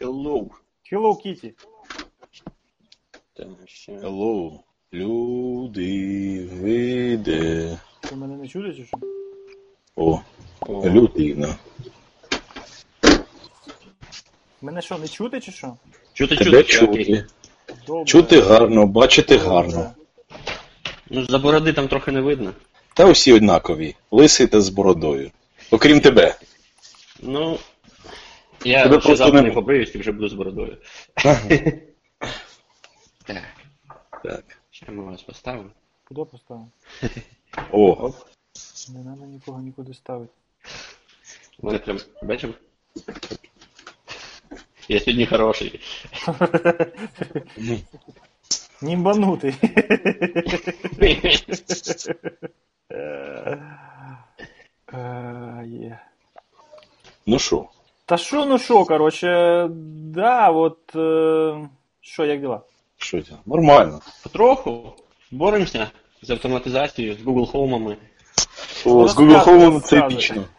Hello. Hello ще. Hello. Люди, ви де? Ви мене не чуєте чи що? О, О, людина. Мене що, не чути чи що? Чути, Тебе чути, окей. чути. Добре. Чути гарно, бачити Добре. гарно. Ну, за бороди там трохи не видно. Та усі однакові. Лисий та з бородою. Окрім тебе. Ну, я Тебе ще просто завтра не- не побриюсь і вже буду з бородою. Так, Так. ще ми вас поставимо. Куди поставив? О, Не треба нікого нікуди ставити. Вони прям бачимо. Я сьогодні хороший. Німбанутий. Е, ну що? Та що, ну що, короче, да, от. е, Що, як діла? Що це? Нормально. Потроху боремося з автоматизацією, з Google Home. О, з Google Home це епічно.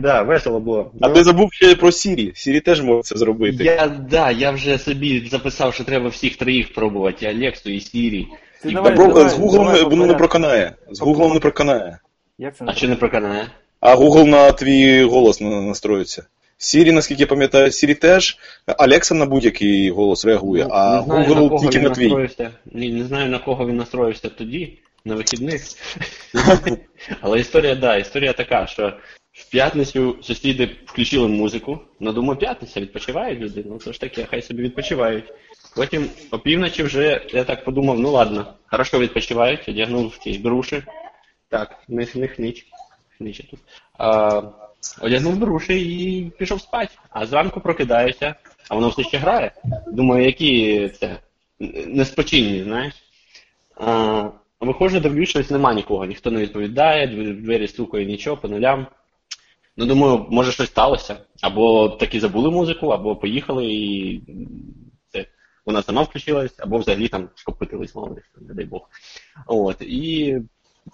Да, весело було. А ти забув ще про Siri. Siri теж може це зробити. Я, да, я вже собі записав, що треба всіх троїх пробувати, і Алексу, і Сірі. Ти І давай, давай, з Google давай воно не проканає. З Google не проканає. Як це А що не проканає? А Google на твій голос настроїться. Siri, наскільки я пам'ятаю, Siri теж. Alexa на будь-який голос реагує, а Ну, не знаю, Google кого тільки на твій. Ні, не знаю, на кого він настроївся тоді, на вихідних. Але історія, да, історія така, що в п'ятницю сусіди включили музику. Ну, думаю, п'ятниця, відпочивають люди. Ну, то ж таке, хай собі відпочивають. Потім опівночі вже я так подумав, ну ладно, хорошо відпочивають, одягнув ті бруші. Так, не, не хнич. А, одягнув бруші і пішов спати. А зранку прокидаюся, а воно все ще грає. Думаю, які це неспочинні, знаєш. А, виходжу, дивлюсь, щось нема нікого, ніхто не відповідає, двері стукає нічого по нулям. Ну, думаю, може щось сталося. Або таки забули музику, або поїхали і це, вона сама включилась, або взагалі там шкопитились, мало не дай Бог. От, і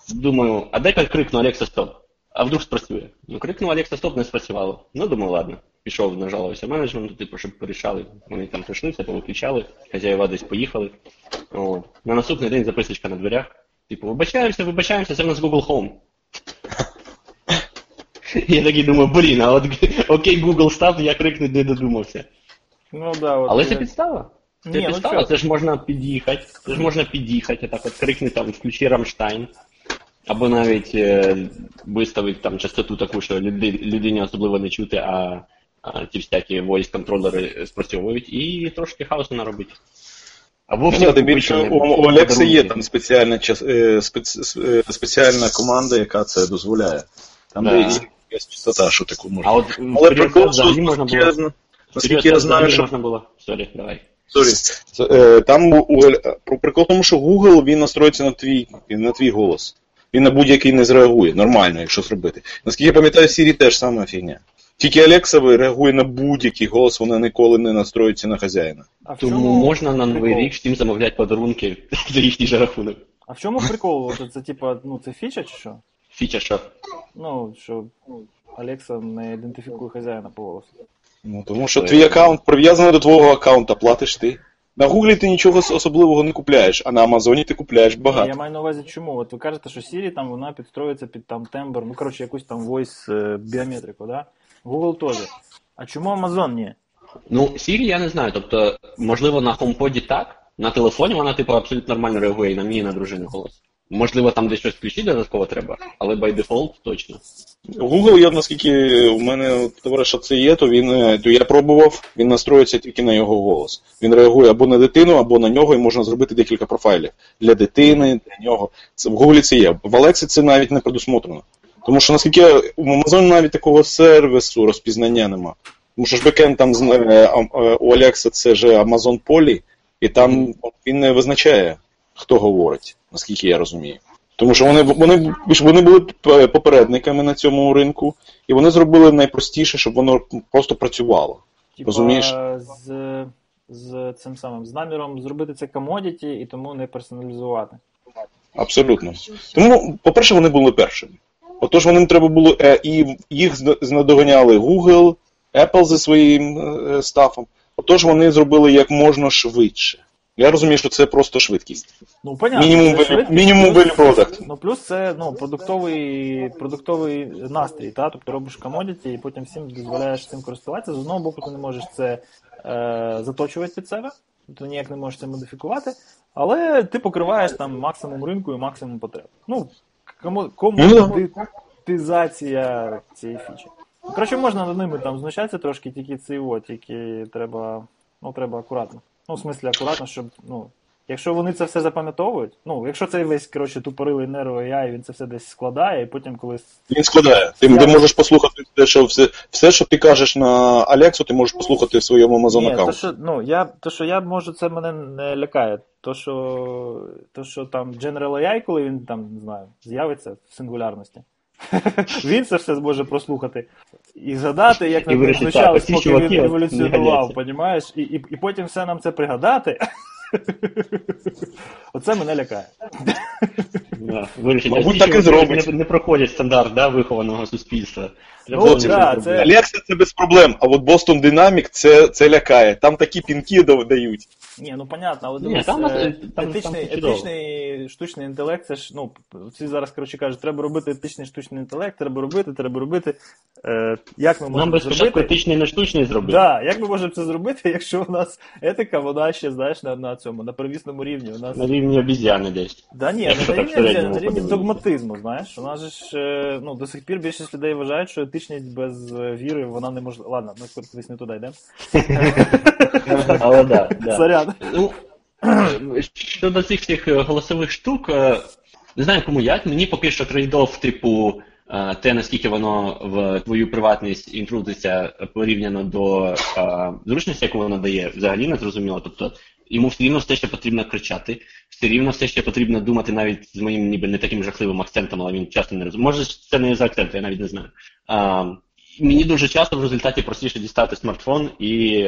думаю, а дай-ка крикну Алекса стоп. А вдруг спрацює. Ну, крикнув Алекса стоп, не спрацювало. Ну, думаю, ладно. Пішов, нажалувався менеджменту, типу, щоб порішали. Вони там прийшли, все повиключали, хазяїва десь поїхали. От. На наступний день записочка на дверях. Типу, вибачаємося, вибачаємося, це в нас Google Home. Я такий думаю, блін, а от окей, Google став, я крикнути не додумався. Ну да, от. Але це підстава. Це Ні, ну підстава, це ж можна під'їхати. Це ж можна під'їхати, так от крикнути там, включи Рамштайн. Або навіть е, виставити там частоту таку, що люди, людині особливо не чути, а, а ті всякі voice контролери спрацьовують, і трошки хаосу наробити. Або да, тим більше у, у Олекси є там спеціальна, е, спец, е, спеціальна команда, яка це дозволяє. Там Да. є якась частота, що таку можна. А от Але прикол, взагалі можна було. наскільки я знаю, що можна було. Sorry, давай. Е, Там у- у прикол тому, що Google він настроїться на твій, на твій голос. Він на будь-який не зреагує. Нормально, якщо зробити. Наскільки я пам'ятаю, Siri теж сама фігня. Тільки Alexa реагує на будь-який голос, вона ніколи не настроїться на хазяїна. А в Тому можна на новий прикол? рік всім замовляти подарунки за їхній же рахунок. А в чому прикол? От Це типа, ну це фіча чи що? Фіча що? Ну, що ну, Алекса не ідентифікує хазяїна по голосу. Ну, тому що твій аккаунт прив'язаний до твого аккаунта, платиш ти. На Гуглі ти нічого особливого не купляєш, а на Амазоні ти купляєш багато. я маю на увазі чому. От ви кажете, що Siri там вона підстроюється під там тембр, ну коротше, якусь там voice е, біометрику, да? Google теж. А чому Amazon ні? Ну, Siri я не знаю. Тобто, можливо, на HomePod так, на телефоні вона, типу, абсолютно нормально реагує і на мій, і на дружину голос. Можливо, там десь щось включити додатково треба, але by default точно. Google, я наскільки у мене товариша це є, то він е, то я пробував, він настроїться тільки на його голос. Він реагує або на дитину, або на нього, і можна зробити декілька профайлів для дитини, для нього. Це в Google це є. В Alexa це навіть не предусмотрено. Тому що наскільки у Amazon навіть такого сервісу розпізнання нема. Тому що ж бекенд там е, е, у Alexa це ж Amazon Polly, і там він не визначає, хто говорить, наскільки я розумію. Тому що вони, вони, вони були попередниками на цьому ринку, і вони зробили найпростіше, щоб воно просто працювало. Типа, Розумієш? з, з цим самим з наміром зробити це комодіті і тому не персоналізувати. Абсолютно. Тому, по-перше, вони були першими. Отож, вони треба було, е, і їх зна- знадоганяли Google, Apple зі своїм е, стафом. Отож вони зробили як можна швидше. Я розумію, що це просто швидкість. Ну, понятно. Мінімум це value- швидкість, мінімум плюс- value. Ну, плюс це ну, продуктовий, продуктовий настрій, та? тобто робиш комодіті і потім всім дозволяєш цим користуватися. З одного боку, ти не можеш це е, заточувати під себе, ти ніяк не можеш це модифікувати, але ти покриваєш там максимум ринку і максимум потреб. Ну, комо- комодитизація цієї фічі. Коротше, можна над ними там знущатися трошки, тільки це тільки треба, ну, треба акуратно. Ну, в смислі, акуратно, щоб, ну, якщо вони це все запам'ятовують, ну, якщо цей весь, коротше, тупорилий нерв AI, він це все десь складає, і потім колись. Він складає. Ти, ти можеш послухати те, що все, все, що ти кажеш на Алексу, ти можеш послухати в своєму Amazon Ні, то що, ну, я, то, що я можу, це мене не лякає. То, що, то, що там General AI, коли він там, не знаю, з'явиться в сингулярності. Він це все зможе прослухати і згадати, як так, оці поки він еволюціонував, понімаєш? І, і, і потім все нам це пригадати. Оце мене лякає. Да, вирішить, Мабуть, так і зробить. Не, не проходять стандарт да, вихованого суспільства. Ну, да, це-. Алекса це без проблем, а от Boston Dynamic це, це лякає. Там такі пінки дають. Ні, ну понятно, але дивись, там, е, е, там- етичний, там етичний штучний інтелект, це ж, ну, всі зараз, коротше кажуть, треба робити етичний штучний інтелект, треба робити, треба робити. Е, як ми Нам можемо би спочатку зробити? етичний не штучний зробити. Да, як ми можемо це зробити, якщо у нас етика, вона ще, знаєш, на, на цьому, на первісному рівні. У нас... На рівні обіз'яни десь. Да ні, Якщо на рівні, на рівні догматизму, знаєш. У нас же ж, е, ну, до сих пір більшість людей вважають, що етичність без е, віри, вона не можлива. Ладно, ми не туди йдемо. Але да, да. Сорян. Ну, щодо цих всіх е, голосових штук, е, не знаю кому як, мені поки що трейдов, типу, е, те, наскільки воно в твою приватність інтрудиться порівняно до е, зручності, яку воно дає, взагалі не зрозуміло. Тобто йому все рівно все ще потрібно кричати, все рівно все ще потрібно думати навіть з моїм ніби не таким жахливим акцентом, але він часто не розуміє. Може, це не за акцент, я навіть не знаю. А, мені дуже часто в результаті простіше дістати смартфон і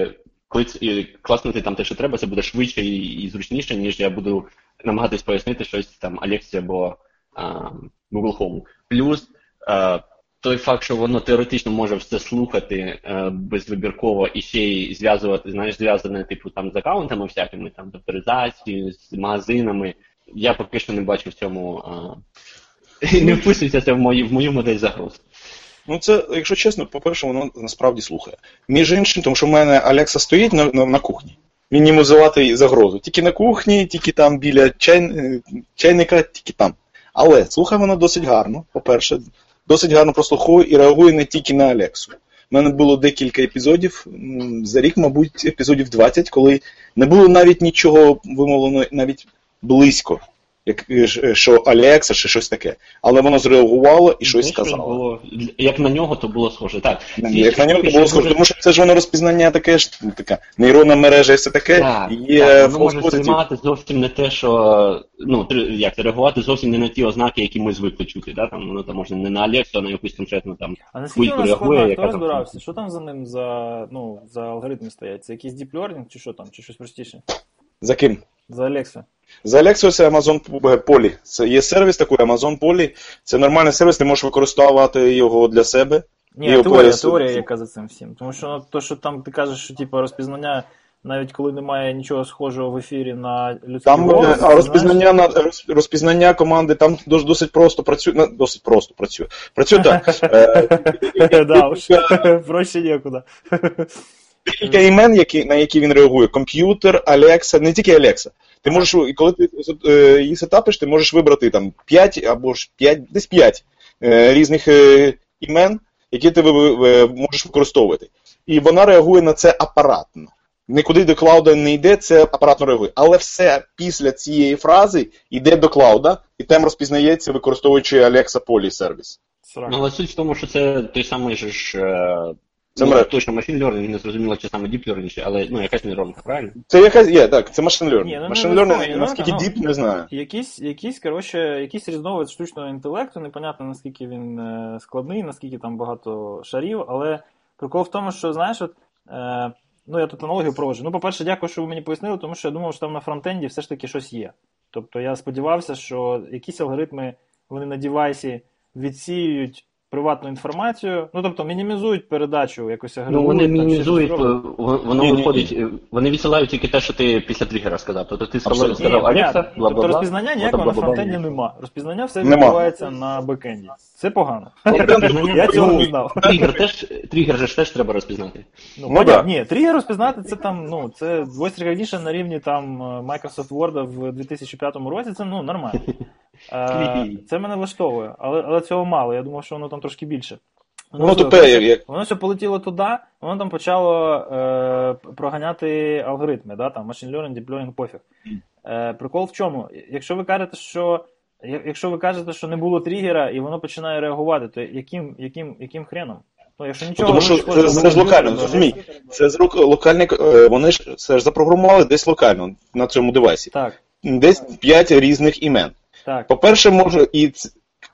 і класнути там те, що треба, це буде швидше і, і зручніше, ніж я буду намагатись пояснити щось там Алексі або а, Google Home. Плюс а, той факт, що воно теоретично може все слухати а, безвибірково і ще й зв'язувати, знаєш, зв'язане, типу, там з аккаунтами всякими, там, з авторизацією, з магазинами. Я поки що не бачу в цьому. А, не вписується це в мою, в мою модель загроз. Ну, це, якщо чесно, по-перше, воно насправді слухає. Між іншим, тому що в мене Алекса стоїть на, на, на кухні. Мінімізувати загрозу. Тільки на кухні, тільки там біля чай, е, чайника, тільки там. Але слухає воно досить гарно, по-перше, досить гарно прослуховує і реагує не тільки на Алексу. У мене було декілька епізодів, за рік, мабуть, епізодів 20, коли не було навіть нічого вимовлено навіть близько, як, е, що Алекса чи щось таке. Але воно зреагувало і щось сказало. Було, як на нього, то було схоже. Так. Ці Як на нього то було схоже, дуже- тому що це ж воно розпізнання таке ж така нейронна мережа і все таке. Так, і є так, воно може сприймати зовсім не те, що ну, як реагувати зовсім не на ті ознаки, які ми звикли чути. Да? Там, воно там може не на Алексу, а на якусь конкретну там. А наскільки складна, яка хто там- розбирався? Що там за ним за, ну, за алгоритми стоять? Це якийсь deep learning чи що там, чи щось простіше? За ким? За Alexa. За Alexa це Amazon Poly. Це є сервіс такий Amazon Poly. Це нормальний сервіс, ти можеш використовувати його для себе. Ні, І теорія, OPS. теорія, яка за цим всім. Тому що ну, то, що там ти кажеш, що типу, розпізнання, навіть коли немає нічого схожого в ефірі на людський Там голос, е, а розпізнання на розпізнання команди там дос- досить просто працює. Досить просто працює. Працює так. Е, проще нікуди. Декілька імен, які, на які він реагує: комп'ютер, Alexa, не тільки Alexa. Ти можеш, і коли ти е, її сетапиш, ти можеш вибрати там 5 або ж 5, десь 5 е, різних е, імен, які ти можеш використовувати. І вона реагує на це апаратно. Нікуди до клауда не йде, це апаратно реагує. Але все після цієї фрази йде до клауда, і там розпізнається, використовуючи Alexa Poly сервіс. Ну, але суть в тому, що це той самий же ж. Це ну, точно machine learning, не зрозуміло, чи саме deep learning, але ну, якась нейронка, правильно? Це якась є, так, це machine learning. Ні, ну, learning, наскільки ну, deep, не знаю. Якийсь, якийсь, коротше, якийсь різновид штучного інтелекту, непонятно наскільки він е, складний, наскільки там багато шарів, але прикол в тому, що, знаєш, от, е, ну я тут аналогію проводжу. Ну, по-перше, дякую, що ви мені пояснили, тому що я думав, що там на фронтенді все ж таки щось є. Тобто я сподівався, що якісь алгоритми вони на девайсі відсіюють приватну інформацію. Ну тобто мінімізують передачу якось Ну, вони там, мінімізують, е, воно Ні-ні-ні. виходить, е, вони відсилають тільки те, що ти після тригера сказав. Тобто ти сказав, сказав Ні, Алекса, бла бла Тобто розпізнання ніякого на фронтенді нема. Розпізнання все Нема. відбувається на бекенді. Це погано. Я цього не Ну, знав. Тригер теж, тригер же ж теж треба розпізнати. Ну, Ну, понятно. да. Ні, тригер розпізнати це там, ну, це voice recognition на рівні там е, Microsoft Word в 2005 році, це ну нормально. Е, Це мене влаштовує, але, але цього мало. Я думав, що воно там трошки більше. Ну, все- тупе, як- як- Воно все полетіло туди, воно там почало е, проганяти алгоритми, да, там, machine learning, deep learning, пофіг. Е, прикол в чому? Якщо ви кажете, що якщо ви кажете, що не було тригера і воно починає реагувати, то яким, яким, яким хреном? Ну, якщо нічого тому що це, це ж локально, зрозумій. Це з рук локальні, е, вони ж це ж запрограмували десь локально на цьому девайсі. Так, Десь 5 різних імен. так. По-перше, може, і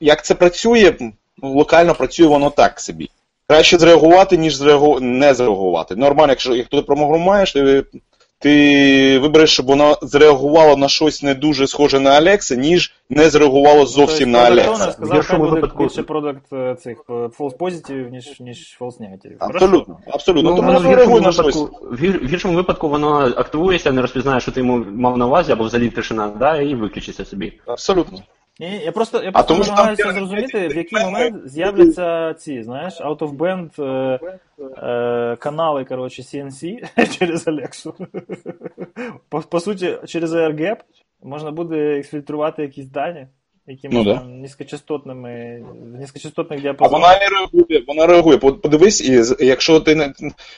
як це працює, локально працює воно так собі. Краще зреагувати, ніж зреагу... не зреагувати. Нормально, якщо як ти програмуєш, ти, ти вибереш, щоб воно зреагувало на щось не дуже схоже на Алекса, ніж не зреагувало зовсім на Тобто, Алекса. В сказав, хай буде випадку- більше продукт е, цих е, false positive, ніж, ніж false negative. Абсолютно, абсолютно. Ну, Тому воно в гіршому, на щось. випадку, в гір- в гіршому випадку воно активується, не розпізнає, що ти йому мав на увазі, або взагалі тишина, да, і виключиться собі. Абсолютно. Ні, я просто, я просто намагаюся зрозуміти, в який момент з'являться ці, знаєш, out-of-band е, е, канали, коротше, CNC через Alexu. по, по суті, через AirGap можна буде ексфільтрувати якісь дані, якимись Ну, да. низькочастотними, в низькочастотних А вона не реагує, вона реагує. Подивись, і якщо ти не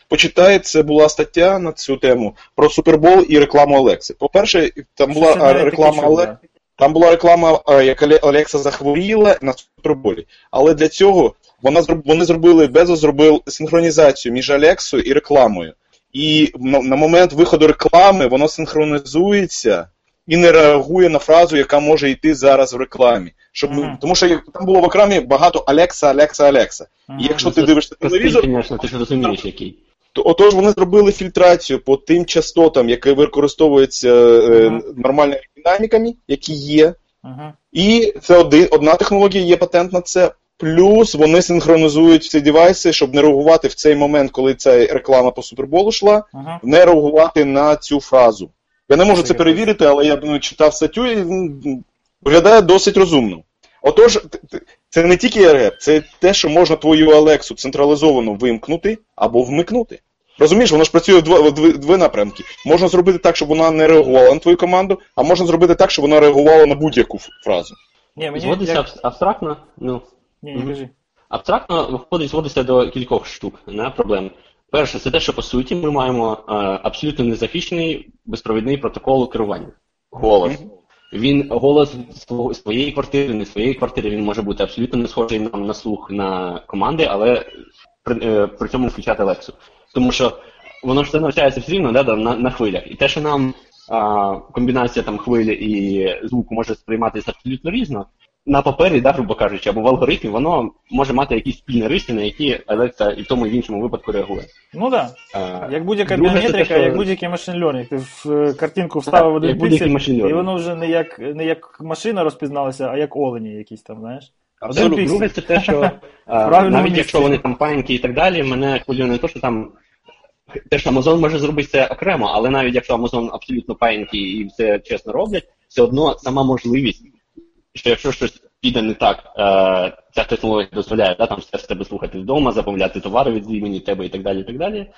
почитай, це була стаття на цю тему про Супербол і рекламу Алекси. По-перше, там була навіть реклама да. Там була реклама, а, як Але- захворіла на суперболі. Але для цього вона вони зробили Безос зробив синхронізацію між Алексою і рекламою. І на, момент виходу реклами воно синхронізується і не реагує на фразу, яка може йти зараз в рекламі. Щоб, Мгм. Тому що там було в рекламі багато Алекса, Алекса, Алекса. Мгм. І якщо Ну, ти дивишся телевізор, ти розумієш, який. То отож вони зробили фільтрацію по тим частотам, які використовуються е, нормальними динаміками, які є. Мгм. І це один, одна технологія, є патент на це. Плюс вони синхронізують ці девайси, щоб не реагувати в цей момент, коли ця реклама по суперболу йшла, Мгм. не реагувати на цю фразу. Я не можу Це перевірити, але я ну, читав статтю і виглядає досить розумно. Отож, це не тільки РГ, це те, що можна твою Алексу централізовано вимкнути або вмикнути. Розумієш, воно ж працює в два, в дві, дві напрямки. Можна зробити так, щоб вона не реагувала на твою команду, а можна зробити так, щоб вона реагувала на будь-яку фразу. Ні, мені Зводиться як... абстрактно, ну, Ні, Мгм. кажи. Абстрактно виходить зводиться до кількох штук не, проблем. Перше, це те, що по суті ми маємо е, абсолютно незахищений безпровідний протокол керування. Голос. Він голос свого- своєї квартири, не своєї квартири, він може бути абсолютно не схожий нам на слух на команди, але при, е, при цьому включати лексу. Тому що воно ж все навчається все рівно да, на, на хвилях. І те, що нам а, комбінація там хвилі і звуку може сприйматися абсолютно різно, на папері, да, грубо кажучи, або в алгоритмі, воно може мати якісь спільні риси, на які Alexa і в тому і в іншому випадку реагує. Ну так. Да. Як будь-яка біометрика, що- як будь-який машин learning. Ти в е, картинку вставив один піксель, і воно вже не як, не як машина розпізналася, а як олені якісь там, знаєш. Абсолютно. Друге, це те, що навіть місці. якщо вони там паніки і так далі, мене хвилює не те, що там те, що Amazon може зробити це окремо, але навіть якщо Amazon абсолютно паніки і все чесно роблять, все одно сама можливість, що якщо щось піде не так, е, ця технологія дозволяє да, там все з тебе слухати вдома, замовляти товари від імені тебе і так далі, і так далі.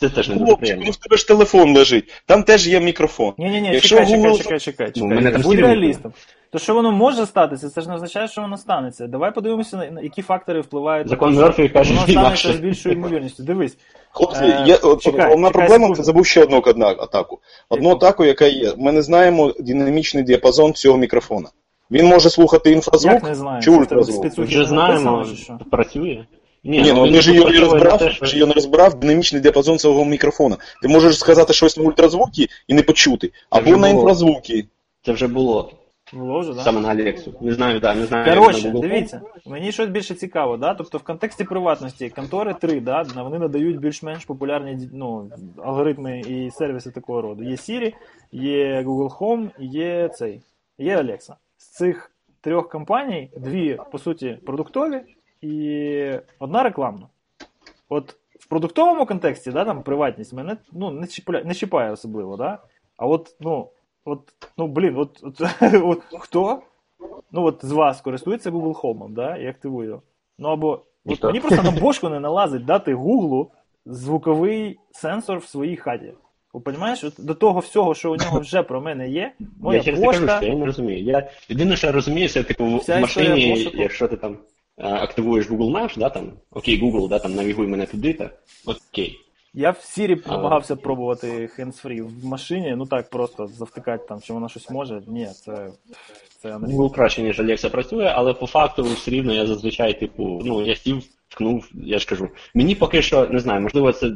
Це теж не дуже приємно. ну в тебе ж телефон лежить, там теж є мікрофон. Ні, ні, ні, Якщо чекай, чекай, чекай, чекай, Ну, мене чекай. там Будь реалістом. То, що воно може статися, це ж не означає, що воно станеться. Давай подивимося, на які фактори впливають Закон на те, що воно станеться з більшою ймовірністю. Дивись. Хлопці, Е, є головна проблема, секунду. це забув ще одну атаку. Одну атаку, яка є. Ми не знаємо динамічний діапазон цього мікрофона. Він може слухати інфразвук Як не знаю, чи ультразвук. Вже не знаємо, що? працює. Ні, ну він ми ж її не розбирав, те, що- ж її не розбирав динамічний діапазон цього мікрофона. Ти можеш сказати щось на ультразвуки і не почути, або на інфразвуки. Це вже було Було вже, так? саме на Алексу. Не знаю, да, не знаю. Коротше, дивіться, мені щось більше цікаво, да? тобто в контексті приватності контори 3, да, вони надають більш-менш популярні ну, алгоритми і сервіси такого роду. Є Siri, є Google Home, є цей, є Alexa. З цих трьох компаній дві, по суті, продуктові, і одна рекламна. От в продуктовому контексті, да, там приватність мене ну, не, чіпля, не чіпає особливо, да? А от, ну, от, ну, блін, от, от, от хто? Ну, от з вас користується Google Home, да, і активує. Ну або от мені просто на бошку не налазить дати Google звуковий сенсор в своїй хаті. От до того всього, що у нього вже про мене є, моя я через це кажу, що я не розумію. Я єдине, що я розумію, це типу в машині, якщо ти там активуєш Google Maps, да, там, окей, Google, да, там навігуй мене туди, та окей. Я в А. намагався пробувати hands-free в машині, ну так просто завтикати там, чи вона щось може. Ні, це. це не Google краще, ніж Alexa працює, але по факту все рівно я зазвичай, типу, ну, я сів, ткнув, я ж кажу. Мені поки що, не знаю, можливо, це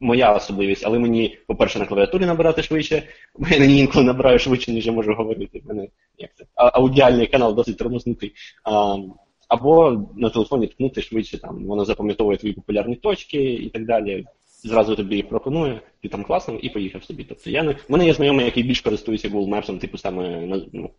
моя особливість, але мені, по-перше, на клавіатурі набирати швидше, бо я на ній інколи набираю швидше, ніж я можу говорити. В мене як це? Аудіальний канал досить тормознутий. Або на телефоні ткнути швидше, там, воно запам'ятовує твої популярні точки і так далі. Зразу тобі їх пропонує, ти там класно, і поїхав собі. Тобто я не. У мене є знайомий, який більш користується Google Maps, типу саме ну,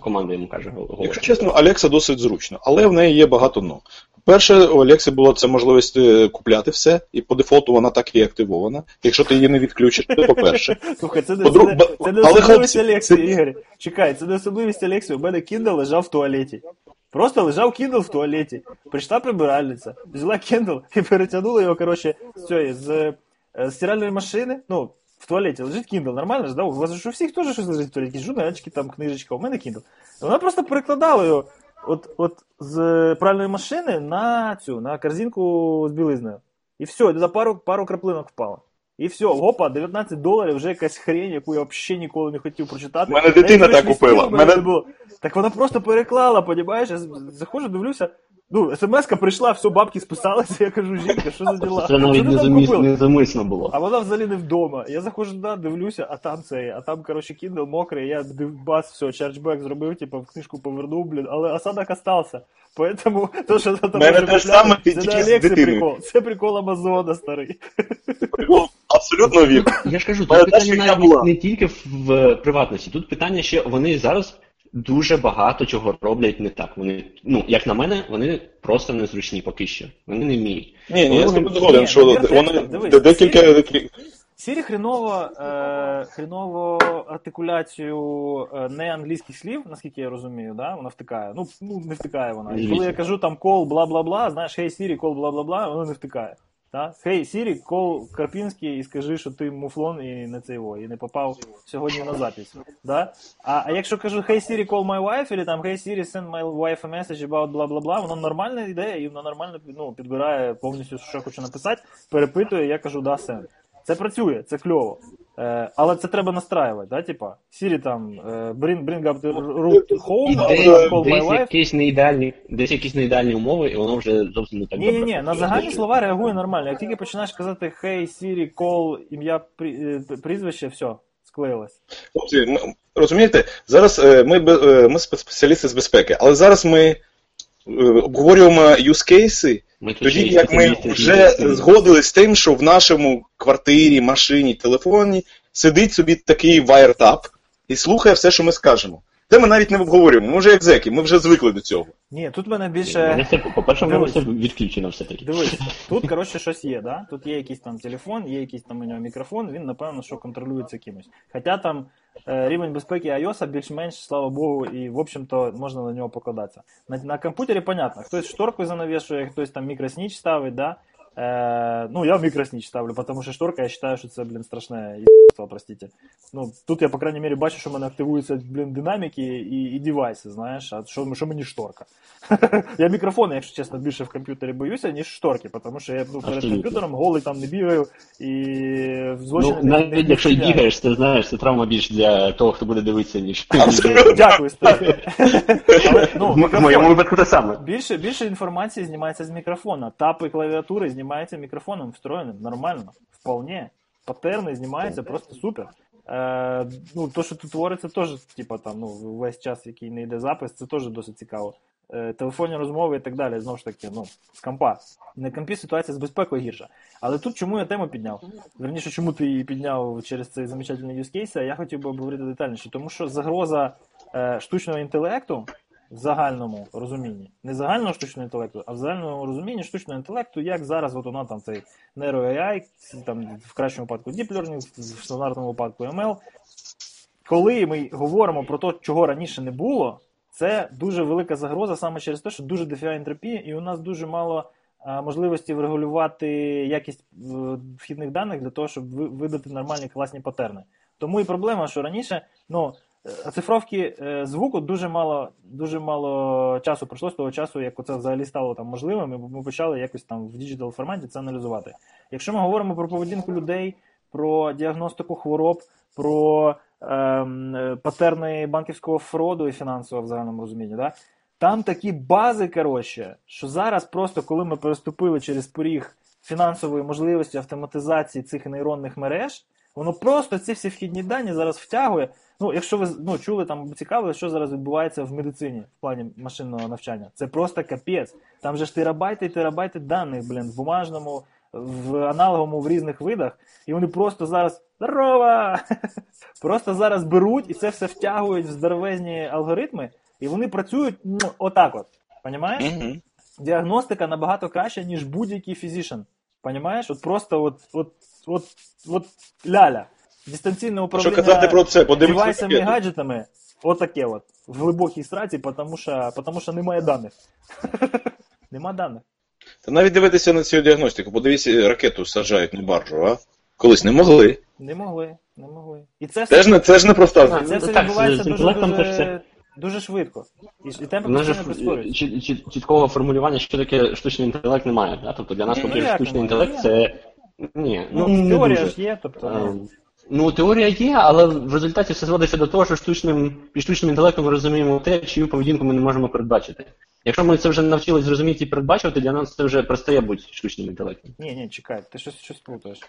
команда йому каже голосом. Якщо чесно, Alexa досить зручно, але в неї є багато но. Перше, у Alexa була це можливість е, купляти все, і по дефолту вона так і активована. Якщо ти її не відключиш, це по-перше. Слухай, це не, Подруг- це, не- це не особливість це- Ігор. Чекай, це не особливість Алексі. У мене Kindle лежав в туалеті. Просто лежав Kindle в туалеті. Прийшла прибиральниця, взяла Kindle і перетягнула його, коротше, з цієї, з, е, стиральної машини. Ну, в туалеті лежить Kindle, нормально ж, да? У вас же ж у всіх теж щось лежить в туалеті, журнальчики, там, книжечка, у мене Kindle. Вона просто перекладала його от, от з пральної машини на цю, на корзинку з білизною. І все, за пару, пару краплинок впало. І все, опа, 19 доларів, вже якась хрень, яку я взагалі ніколи не хотів прочитати. В мене дитина так купила. мене Так вона просто переклала, понімаєш? Я заходжу, дивлюся. Ну, смс-ка прийшла, все, бабки списалися, я кажу, жінка, що за діла? Це навіть незамисно було. А вона взагалі не вдома. Я заходжу туди, дивлюся, а там цей, а там, коротше, Kindle мокрий, я див- бас, все, чарджбек зробив, типу, в книжку повернув, блін, але осадок остався. Поэтому то, що там Мене те ж саме, це тільки з дитиною. прикол, це прикол Амазона, старий. Прикол Абсолютно вірно. Я ж кажу, тут питання навіть не тільки в, в приватності, тут питання ще вони зараз дуже багато чого роблять не так. Вони, ну, як на мене, вони просто незручні поки що. Вони не вміють. Ні, ні, я з тобою згоден, що вони декілька. Сірі хреново, е, хреново артикуляцію е, не англійських слів, наскільки я розумію, да? вона втикає. Ну, ну не втикає вона. І коли я кажу там call бла-бла-бла, знаєш, hey Siri, call бла-бла-бла, вона не втикає. Да? хей, сірі, кол Карпінський і скажи, що ти муфлон і не цей во, і не попав сьогодні на запись. Да? А, а якщо кажу Хей Сірі, call my wife, или там Хей Сірі, send my wife a message about бла-бла-бла, воно нормальна ідея, і воно нормально ну, підбирає повністю, що я хочу написати, перепитує, я кажу, да, send. Це працює, це кльово. Е, але це треба настраювати, да, типа, Siri там, е, bring, bring up the root home, або Десь, call my wife. якісь неідеальні, десь якісь неідеальні умови, і воно вже зовсім не так Ні, ні, ні, на загальні слова реагує нормально. Як тільки починаєш казати hey, Siri, call, ім'я, е, прізвище, все, склеїлось. Хлопці, розумієте, зараз ми, ми спеціалісти з безпеки, але зараз ми обговорюємо use cases, Ми тут тоді як ми вже згодились з тим, що в нашому квартирі, машині, телефоні сидить собі такий вайртап і слухає все, що ми скажемо. Це ми навіть не обговорюємо. Ми вже як зеки, ми вже звикли до цього. Ні, тут в мене більше. по-перше, мене Дивись. все відключено все-таки. Дивись, тут, коротше, щось є, да? Тут є якийсь там телефон, є якийсь там у нього мікрофон, він, напевно, що контролюється кимось. Хоча там е, рівень безпеки iOS більш-менш, слава Богу, і, в общем-то, можна на нього покладатися. На, на комп'ютері, понятно, хтось шторку занавішує, хтось там мікросніч ставить, да? Е, ну, я мікросніч ставлю, тому що шторка, я вважаю, що це, блін, страшне єбство, простите. Ну, тут я, по крайней мере, бачу, що в мене активуються, блін, динаміки і, і девайси, знаєш, а що, що мені шторка? я мікрофони, якщо чесно, більше в комп'ютері боюся, ніж шторки, тому що я ну, перед комп'ютером голий там не бігаю і в злочини Ну, не- не- навіть не якщо й бігаєш, ти знаєш, це травма більш для того, хто буде дивитися, ніж Дякую. Ну, В моєму випадку те саме. Більше, більше інформації знімається з мікрофона. Тапи клавіатури знімаються мікрофоном встроєним, нормально, вполне. Патерни знімаються просто супер. Е, ну, то, що тут твориться, теж, типа, там, ну, весь час, який не йде запис, це теж досить цікаво. Е, телефонні розмови і так далі, знову ж таки, ну, з компа. На компі ситуація з безпекою гірша. Але тут чому я тему підняв? Верніше, чому ти її підняв через цей замечательний case, а я хотів би обговорити детальніше. Тому що загроза е, штучного інтелекту в загальному розумінні, не загального штучного інтелекту, а в загальному розумінні штучного інтелекту, як зараз от воно там цей NeuroAI, там в кращому випадку Deep Learning, в стандартному випадку ML. Коли ми говоримо про те, чого раніше не було, це дуже велика загроза саме через те, що дуже дофіга ентропії, і у нас дуже мало можливості врегулювати якість е, вхідних даних для того, щоб видати нормальні класні патерни. Тому і проблема, що раніше, ну. Е, Оцифровки е, звуку дуже мало, дуже мало часу пройшло з того часу, як це взагалі стало там можливим, і ми почали якось там в digital форматі це аналізувати. Якщо ми говоримо про поведінку людей, про діагностику хвороб, про ем, е, патерни банківського фроду і фінансового в загальному розумінні, да? там такі бази, коротше, що зараз просто коли ми переступили через поріг фінансової можливості автоматизації цих нейронних мереж, воно просто ці всі вхідні дані зараз втягує. Ну, якщо ви ну, чули там цікавили, що зараз відбувається в медицині в плані машинного навчання, це просто капець. Там же ж терабайти і терабайти даних, блін, в бумажному, в аналоговому в різних видах, і вони просто зараз здорово! Просто зараз беруть і це все втягують в здоровезні алгоритми, і вони працюють ну, отак от. Понімаєш? Мгм. Діагностика набагато краща, ніж будь-який physician. Понімаєш? От просто от, от, от, от ляля. Дистанційне Що казати про це? Девайсами і гаджетами, отаке от. В глибокій сраці, тому що, тому що немає даних. Нема даних. Та навіть дивитися на цю діагностику, подивіться, ракету саджають на баржу, а? Колись не могли. Не могли, не могли. І це все, Це ж не, це ж не проста. А, це все так, відбувається з дуже, інтелектом теж дуже, дуже швидко. І, і темпи У нас же постійно ж чіт- чіт- чіткого формулювання, що таке штучний інтелект, немає. Да? Тобто для нас поки як штучний немає? інтелект це. Ні, Ну, ну, теорія ж є, тобто. ну, Ем, Ну, теорія є, але в результаті все зводиться до того, що штучним, під штучним інтелектом ми розуміємо те, чию поведінку ми не можемо передбачити. Якщо ми це вже навчились зрозуміти і передбачувати, для нас це вже перестає бути штучним інтелектом. Ні, ні, чекай, ти щось, щось плутаєш.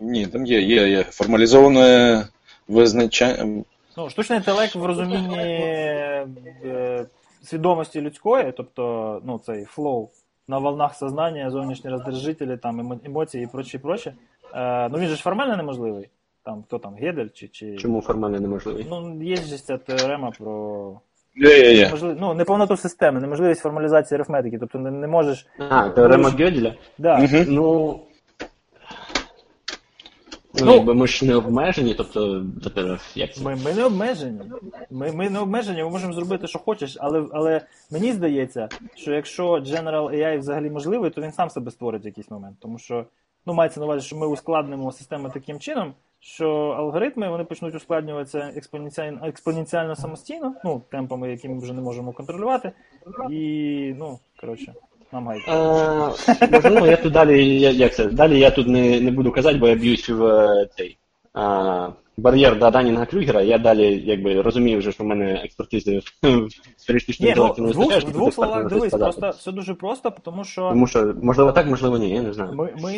Ні, там є, є, є. Формалізоване визначання. Ну, штучний інтелект в розумінні е, свідомості людської, тобто ну, цей flow на волнах сознания, зовнішні раздражители, там, емо- емоції і прочее, прочее. Е, ну він же ж формально неможливий. Там, хто там, Гедель чи. чи... Чому формально неможливий? Ну, є ж ця теорема про можливість, ну, неповноту системи, неможливість формалізації арифметики. Тобто не, не можеш. А, теорема Гьоделя? Да. Мгм. Ну. Ну, Ну, ми ж не обмежені, тобто, тобто, як це? Ми, ми не обмежені. Ми, ми не обмежені, ми можемо зробити, що хочеш, але, але мені здається, що якщо General AI взагалі можливий, то він сам себе створить в якийсь момент. Тому що ну, мається на увазі, що ми ускладнимо систему таким чином, що алгоритми вони почнуть ускладнюватися експоненціально, експоненціально самостійно, ну, темпами, які ми вже не можемо контролювати. І, ну, коротше, нам гайка. Е, Можливо, я тут далі, я- як це, далі я тут не, не буду казати, бо я б'юсь в е, цей а, бар'єр до Данінга Крюгера. Я далі якби розумію вже, що в мене експертизи в в сфері штучного Ні, ну, інтелекту не в двох, вистачає, в двох словах дивись, просто все дуже просто, тому що. Тому що, можливо, так, можливо, ні, я не знаю. Ми, ми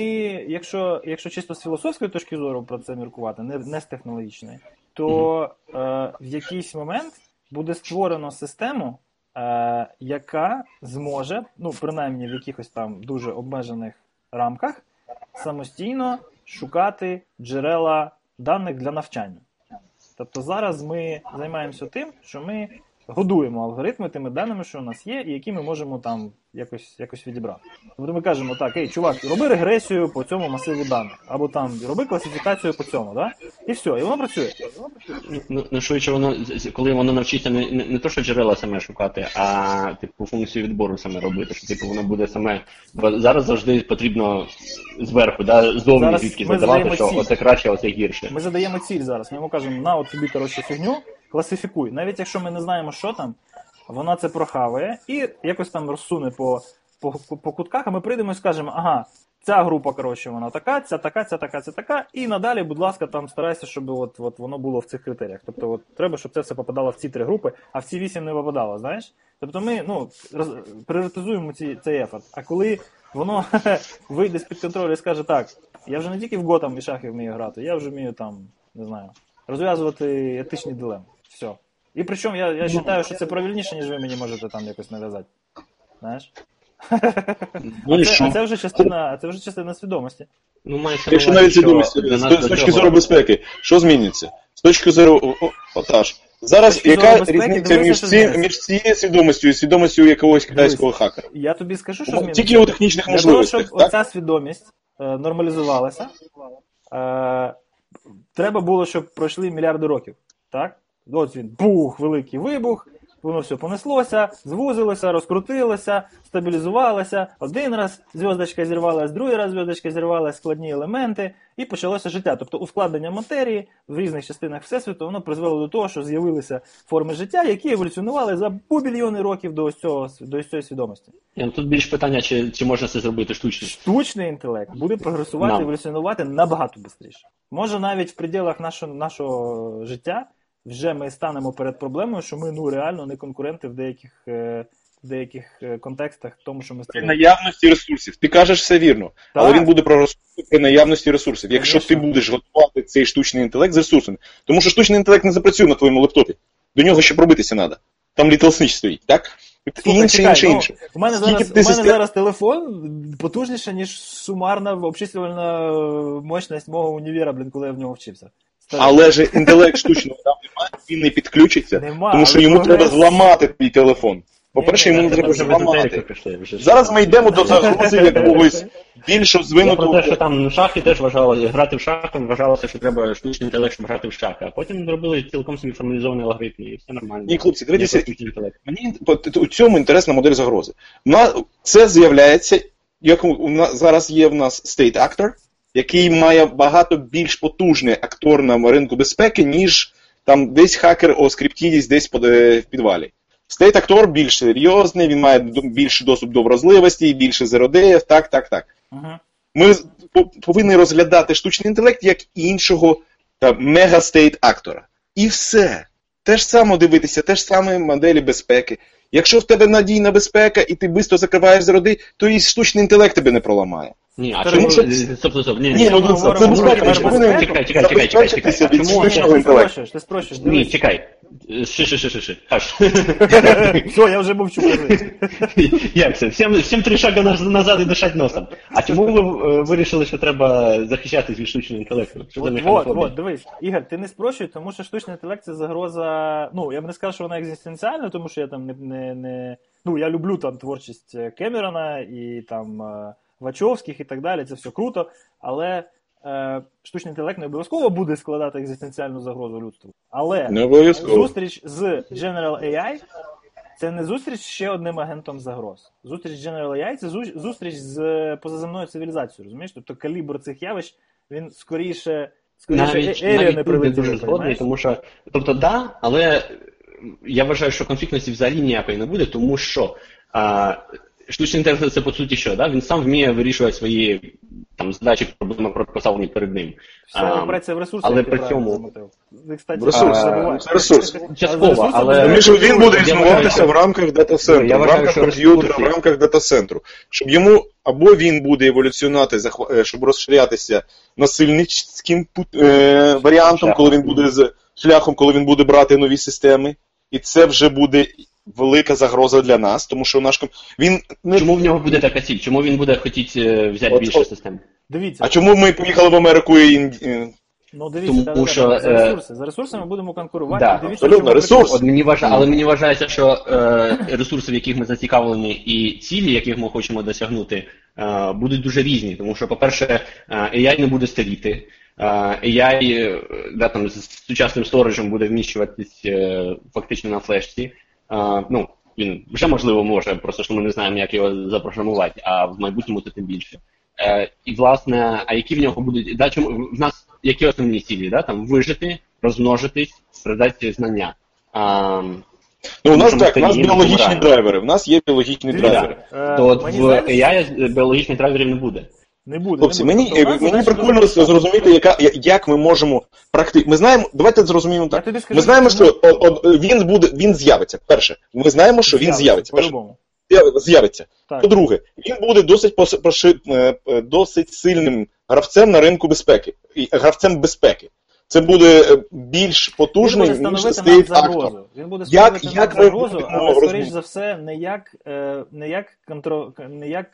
якщо, якщо чисто з філософської точки зору про це міркувати, не, не з технологічної, то е, в якийсь момент буде створено систему, е, яка зможе, ну принаймні в якихось там дуже обмежених рамках, самостійно шукати джерела даних для навчання. Тобто зараз ми займаємося тим, що ми годуємо алгоритми тими даними, що у нас є, і які ми можемо там якось, якось відібрати. Тобто ми кажемо так, ей, чувак, роби регресію по цьому масиву даних, або там роби класифікацію по цьому, да? і все, і воно працює. Ну, ну швидше воно, коли воно навчиться не, не, не то, що джерела саме шукати, а типу функцію відбору саме робити, що типу воно буде саме. Бо зараз завжди потрібно зверху, да, ззовні Зараз звідки задавати, що ціль. оце краще, оце гірше. Ми задаємо ціль зараз. Ми йому кажемо, на от тобі коротше фігню, класифікуй. Навіть якщо ми не знаємо, що там, вона це прохаває і якось там розсуне по, по, по кутках, а ми прийдемо і скажемо, ага, ця група, коротше, вона така, ця така, ця така, ця така. І надалі, будь ласка, там старайся, щоб от, от воно було в цих критеріях. Тобто, от треба, щоб це все попадало в ці три групи, а в ці вісім не попадало, знаєш? Тобто ми ну, роз, пріоритизуємо ці, цей ефорт. А коли воно вийде з-під контролю і скаже, так, я вже не тільки в Готам і шахи вмію грати, я вже вмію там, не знаю, розв'язувати етичні дилеми. Все. І причому я, я вважаю, що це правильніше, ніж ви мені можете там якось нав'язати. Знаєш? Ну А це, а це вже частина, а це вже частина свідомості. Ну, мається Якщо навіть що свідомість з з точки зору безпеки, що зміниться? З точки зору отаж. Зараз точки яка різниця між, зміниться. між цією свідомістю і свідомістю якогось китайського хакера? Я тобі скажу, що зміниться. Тільки у технічних Для того, щоб так? оця свідомість е, нормалізувалася, е, треба було, щоб пройшли мільярди років. Так? От він бух, великий вибух, воно все понеслося, звузилося, розкрутилося, стабілізувалося. Один раз зв'язочка зірвалась, другий раз зв'язочка зірвалась, складні елементи, і почалося життя. Тобто ускладнення матерії в різних частинах Всесвіту воно призвело до того, що з'явилися форми життя, які еволюціонували за мільйони років до ось цього до ось цієї свідомості. Ні, ну, Тут більше питання, чи, чи можна це зробити штучно. Штучний інтелект буде прогресувати, Нам. еволюціонувати набагато швидше. Може, навіть в пределах нашого, нашого життя вже ми станемо перед проблемою, що ми ну реально не конкуренти в деяких, е, в деяких е, контекстах, тому, що ми При створюємо. наявності ресурсів. Ти кажеш все вірно, але він буде прогресувати при наявності ресурсів. Якщо ти будеш готувати цей штучний інтелект з ресурсами, тому що штучний інтелект не запрацює на твоєму лаптопі. До нього ще пробитися треба. Там Little Snitch стоїть, так? Слухай, інше, чекай, інше, ну, інше. У мене зараз, у мене систем- зараз телефон потужніше, ніж сумарна обчислювальна мощність мого універа, блін, коли я в нього вчився. Але ж інтелект штучного там немає, він не підключиться, Нема, тому що йому треба зламати твій телефон. По-перше, йому треба Вже зламати. Зараз ми йдемо до загрози якогось більш Я про те, що там шахи теж вважали, грати в шахи вважалося, що треба штучний інтелект, щоб грати в шахи. А потім зробили цілком собі формалізований алгоритм, і все нормально. Ні, хлопці, дивіться. Мені у цьому інтересна модель загрози. Це з'являється, як у нас зараз є в нас State Actor, який має багато більш потужний актор на ринку безпеки, ніж там десь хакер о скрипті десь е, в підвалі. State Actor більш серйозний, він має більший доступ до вразливості, більше zero-day їв, так, так, так. Мгм. Ми повинні розглядати штучний інтелект як іншого mega-state actor а. І все. Те ж саме дивитися, те ж саме моделі безпеки. Якщо в тебе надійна безпека і ти швидко закриваєш zero-day, то і штучний інтелект тебе не проламає. Ні, а чому... Стоп, стоп, стоп. Ні, Ні, ні, ну ми це, безпеку. повинні Чекай, чекай, чекай, чекай, чекай. чому Ти спрощуєш, ти спрощуєш. Ні, чекай. Ши, ши, ши, ши, ши. Аж. Все, я вже мовчу. кажи. Як це? Всім, всім три шага назад і дишать носом. А чому ви е, вирішили, що треба захищатись від штучного інтелекту? Що От, от, от, дивись, Ігор, ти не спрощуй, тому що штучний інтелект це загроза. Ну, я б не сказав, що вона екзистенціальна, тому що я там не. не, не... Ну, я люблю там творчість е, Кемерона і там е, Вачовських і так далі, це все круто, але е, штучний інтелект не обов'язково буде складати екзистенціальну загрозу людству. Але Не зустріч з General AI це не зустріч з ще одним агентом загроз. Зустріч з General AI це зустріч з е, позаземною цивілізацією, розумієш? Тобто калібр цих явищ він скоріше. Скоріше, Навіть, е- навіть не прилетіли, дуже згодний, тому що, тобто, да, але я вважаю, що конфліктності взагалі ніякої не буде, тому що а, штучний інтелект це по суті що, да? він сам вміє вирішувати свої там задачі, проблеми поставлені перед ним. Все А, операція в ресурсах, але при цьому- ресурсах. забуваєте. Ресурс. Частково, але- Між він буде існуватися в рамках дата-центру, Я в вважаю, рамках комп'ютера, в рамках дата-центру. Щоб йому або він буде еволюціонувати, е, щоб розширятися насильницьким пут- е, варіантом, Шляхом. коли він буде з шляхом, коли він буде брати нові системи, і це вже буде велика загроза для нас, тому що наш ком- він не Чому в нього буде така ціль? Чому він буде хотіти е, взяти От- більше от- систем? Дивіться, А чому ми поїхали в Америку і ну дивіться, Тому да, да, да, за е, ресурси. За ресурсами будемо конкурувати. Да, дивіться, абсолютно, ресурс. От мені вважає, але мені вважається, що е, ресурси, в яких ми зацікавлені, і цілі, яких ми хочемо досягнути, е, будуть дуже різні. Тому що, по-перше, е, AI не буде старіти. е, AI е, да, там, з сучасним сториджем буде вміщуватись е, фактично на флешці. Ну, він вже можливо може, просто що ми не знаємо, як його запрограмувати, а в майбутньому це тим більше. Е, і власне, а які в нього будуть да, чому в нас які основні цілі? Да? Там вижити, розмножитись, передати знання. А, Ну, у нас так, у нас біологічні драйвери. В нас є біологічні драйвери. е, то от в AI біологічних драйверів не буде. Не буде. Хлопці, не буде. мені, Тобто, мені прикольно зрозуміти, яка, як ми можемо практично. Ми знаємо, давайте зрозуміємо так. скажу, Ми знаємо, що о- о- він буде, він з'явиться. Перше, ми знаємо, що він з'явиться. Перше, По-любому. з'явиться. По-друге, він буде досить пос- проши- е, е, досить сильним гравцем на ринку безпеки. І гравцем безпеки. Це буде е, більш Він потужний, буде ніж актор. загрозу. Він буде Як- становити як нам ми загрозу, але скоріш за все не як, е, не як, контро, не як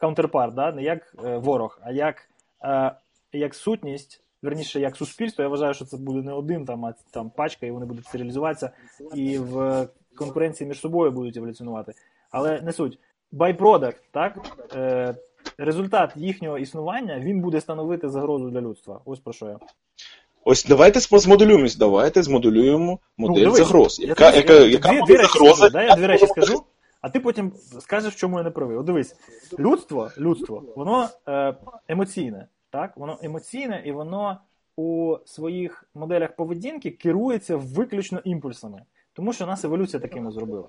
counterpart, да? не як е, ворог, а як, е, як сутність верніше, як суспільство, я вважаю, що це буде не один там, а там пачка, і вони будуть серіалізуватися і в конкуренції між собою будуть еволюціонувати. Але не суть. Byproduct, так? Е, результат їхнього існування він буде становити загрозу для людства. Ось про що я. Ось давайте змоделюємось, давайте змоделюємо модель дивись, загроз. я Яка, тобі- яка, я- яка дві, модель дві речі скажу, да, я дві речі скажу, а ти потім скажеш, чому я не правий. Дивись, людство, людство, воно е, емоційне, так? Воно емоційне і воно у своїх моделях поведінки керується виключно імпульсами. Тому що нас еволюція такими зробила.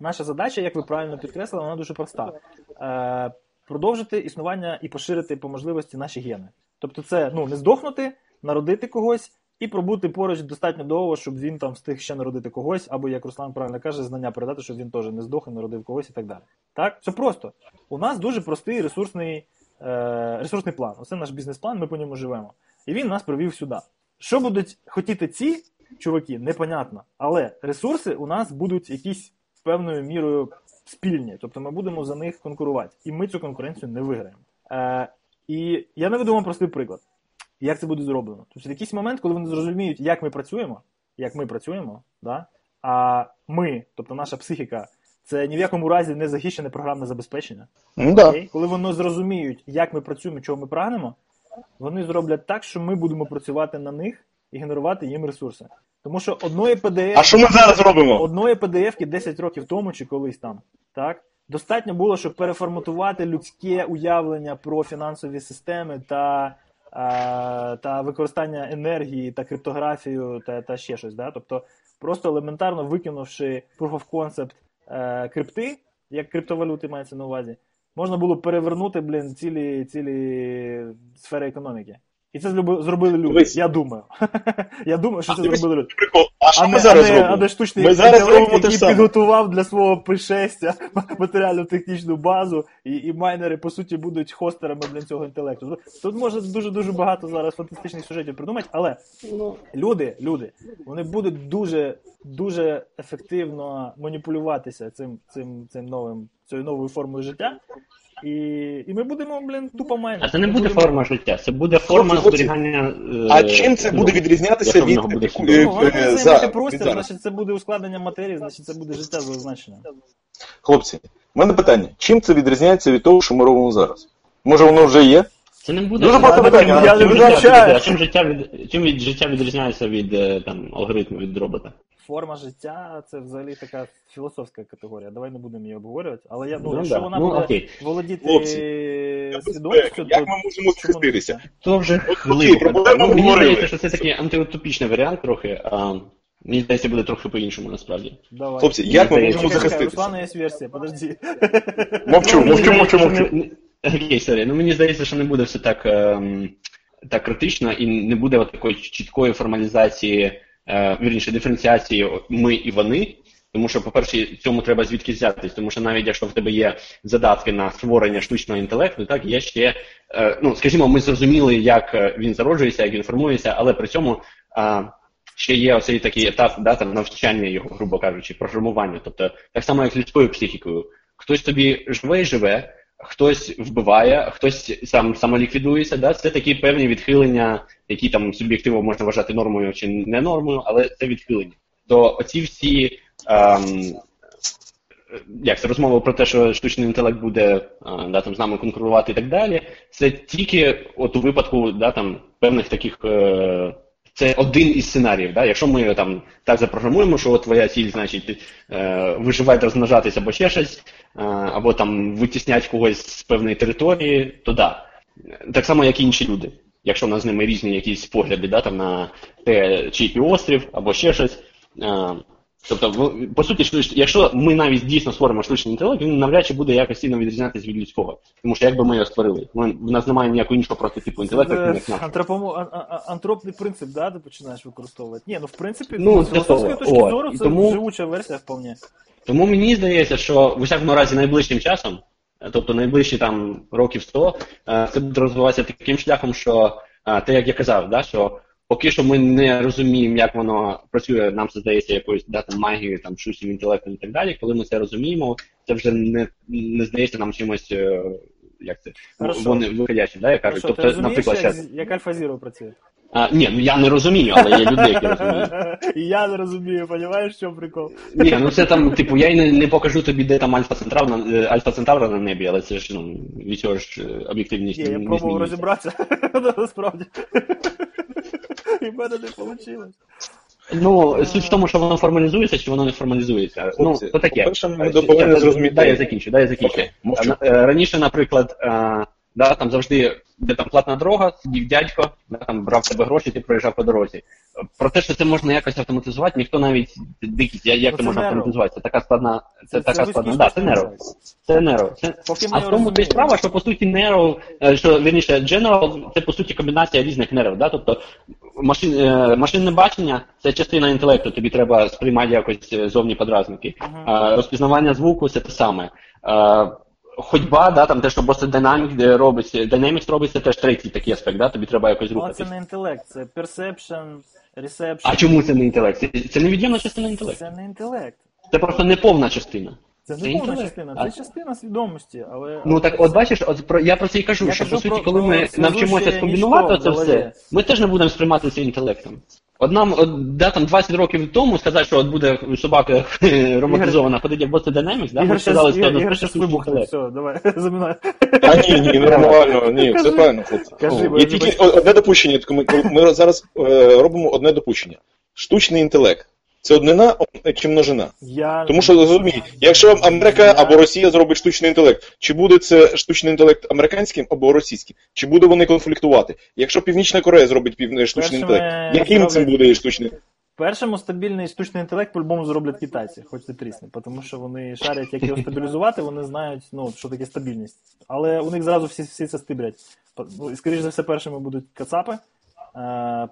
Наша задача, як ви правильно підкреслили, вона дуже проста. Е, продовжити існування і поширити по можливості наші гени. Тобто, це ну, не здохнути, народити когось і пробути поруч достатньо довго, щоб він там встиг ще народити когось, або, як Руслан правильно каже, знання передати, щоб він теж не здох і народив когось і так далі. Так, все просто. У нас дуже простий ресурсний, е, ресурсний план. Оце наш бізнес-план, ми по ньому живемо. І він нас привів сюди. Що будуть хотіти ці чуваки, непонятно. Але ресурси у нас будуть якісь певною мірою спільні. Тобто ми будемо за них конкурувати. І ми цю конкуренцію не виграємо. Е, і я наведу вам простий приклад. Як це буде зроблено? Тобто в якийсь момент, коли вони зрозуміють, як ми працюємо, як ми працюємо, да? а ми, тобто наша психіка, це ні в якому разі не захищене програмне забезпечення. Ну, да. Окей? Коли вони зрозуміють, як ми працюємо, чого ми прагнемо, вони зроблять так, що ми будемо працювати на них і генерувати їм ресурси. Тому що одної PDF, А що ми зараз робимо? одної PDF 10 років тому чи колись там, так? Достатньо було, щоб переформатувати людське уявлення про фінансові системи та, та використання енергії та криптографію та, та ще щось. Да? Тобто, просто елементарно викинувши proof of concept е, крипти, як криптовалюти мається на увазі, можна було перевернути, блін, цілі, цілі сфери економіки. І це зроби- зробили люди. Дивись. Я думаю. Я думаю, що А це дивись, зробили люди. Прикол. А що А ми не, зараз а не, робимо? а не штучний Ми зараз інтелект, робимо те який ж саме. підготував для свого пришестя матеріально-технічну базу, і, і майнери, по суті, будуть хостерами для цього інтелекту. Тут може дуже-дуже багато зараз фантастичних сюжетів придумати, але люди, люди, вони будуть дуже, дуже ефективно маніпулюватися цим, цим, цим новим, цією новою формою життя. І, і ми будемо, блін, тупо майнити. А це не буде форма життя, це буде форма зберігання. е, А чим це ну, буде відрізнятися від таку- судом. Ну, е, займати простір, значить це буде ускладнення матерії, значить це буде життя за означенням. Хлопці, в мене питання. Чим це відрізняється від того, що ми робимо зараз? Може воно вже є? Це не буде. Дуже Я питання, я не чим життя а чим від чим від життя відрізняється від е, там алгоритму від робота? Форма життя це взагалі така філософська категорія. Давай не будемо її обговорювати. Але я ну, Ну, якщо да. вона Ну, буде окей. володіти Хлопці, свідомістю, Як то ми можемо життя? То вже глибоко. Ну, Мені здається, що це такий антиутопічний варіант трохи. А, мені здається, буде трохи по-іншому насправді. Давай. Хлопці, як ми можемо Чекай, чекай, захиститися? Руслана є версія, подожди. Мовчу, Ну, мовчу, мовчу, мовчу. Окей, sorry. Ну мені здається, що не буде все так, ем, так критично і не буде от такої чіткої формалізації, вірніше, диференціації ми і вони. Тому що, по-перше, цьому треба звідки взятись, тому що навіть якщо в тебе є задатки на створення штучного інтелекту, так є ще, е, ну скажімо, ми зрозуміли, як е, він зароджується, як він формується, але при цьому ще є оцей такий етап да, там, навчання його, грубо кажучи, програмування. Тобто, так само, як з людською психікою. Хтось тобі живе і живе, хтось вбиває, хтось сам самоліквідується. Да? Це такі певні відхилення, які там суб'єктивно можна вважати нормою чи не нормою, але це відхилення. То оці всі. Ем, як це розмова про те, що штучний інтелект буде а, да, там, з нами конкурувати і так далі, це тільки от у випадку да, там, певних таких. Е, це один із сценаріїв. Да? Якщо ми там так запрограмуємо, що твоя ціль, значить, е, виживати, розмножатися або ще щось, е, або там витіснять когось з певної території, то да. Так само, як і інші люди. Якщо в нас з ними різні якісь погляди да, там, на те, чий півострів, або ще щось. Тобто, по суті, якщо ми навіть дійсно створимо штучний інтелект, він навряд чи буде якось сильно відрізнятися від людського. Тому що як би ми його створили? Ми, в нас немає ніякого іншого прототипу інтелекту, Це як наш. антропомо... а- а- антропний принцип, да, ти починаєш використовувати. Ні, ну в принципі, Ну, з філософської точки зору, це тому- живуча версія вполне. Тому мені здається, що в усякому разі найближчим часом, е, тобто найближчі там років 100, е, це буде розвиватися таким шляхом, що е, те, як я казав, да, що поки що ми не розуміємо, як воно працює, нам це здається якоюсь да, там, магією, там, штучним інтелектом і так далі. Коли ми це розуміємо, це вже не, не здається нам чимось е, як це, Хорошо. вони виходячі, да, я кажу. Хорошо, тобто, розумієш, наприклад, як, зараз. як Альфа Зіро працює? А, ні, ну я не розумію, але є люди, які розуміють. Я не розумію, розумієш, чому прикол? Ні, ну це там, типу, я й не, не покажу тобі, де там Альфа Центавр на е, Альфа Центавра на небі, але це ж ну, від цього ж е, об'єктивність Ні, я пробував розібратися, насправді. І в мене не вийшло. Ну, суть в тому, що воно формалізується чи воно не формалізується. Хлопці, ну, то таке. по-перше, ми Е, повинні зрозуміти- Дай я закінчу, дай я закінчу. Е, Раніше, наприклад, е, да, там завжди, де там платна дорога, сидів дядько, да, там брав тебе гроші, ти проїжджав по дорозі. Про те, що це можна якось автоматизувати, ніхто навіть дикість, як це це можна автоматизувати? Це така складна, це, Це- така це складна. Да, це інтелект. Це Nero. Це... А в тому розуміємо. справа, що по суті Nero, е, що вірніше, General, це по суті комбінація різних Nero, да? тобто машин, е, машинне бачення це частина інтелекту, тобі треба сприймати якось е, зовні подразники. А, розпізнавання звуку це те саме. Ходьба, да, там те, що просто динамік робиться, динамікс робиться теж третій такий аспект, да? тобі треба якось Але це не інтелект, це perception, reception. А чому це не інтелект? Це, це невід'ємна частина інтелекту. Це не інтелект. Це просто неповна частина. Це не повна частина, А- це частина свідомості, але. Ну так, от бачиш, от про я про це і кажу, Я що кажу по суті, про- коли ми навчимося скомбінувати це все, ми теж не будемо сприймати це інтелектом. От нам, от, да, там 20 років тому сказати, що от буде собака роботизована, ходить як Boston Dynamics, да, ми сказали, щас, що це Ігор вибухне, все, давай, замінай. А ні, ні, нормально, ні, все Кажи. правильно, хлопці. Є тільки одне допущення, ми, ми зараз е, робимо одне допущення. Штучний інтелект. Це однина чи множина? Я... Тому що розумій, якщо Америка або Росія зробить штучний інтелект, чи буде це штучний інтелект американським або російським? Чи буде вони конфліктувати? Якщо Північна Корея зробить пів... штучний Першими інтелект, яким зроблять- буде штучний? Першому стабільний штучний інтелект по-любому зроблять китайці, хоч ти трісне, тому що вони шарять, як його стабілізувати, вони знають, ну, що таке стабільність. Але у них зразу всі, всі це стиблять. Ну, і, скоріш за все, першими будуть кацапи,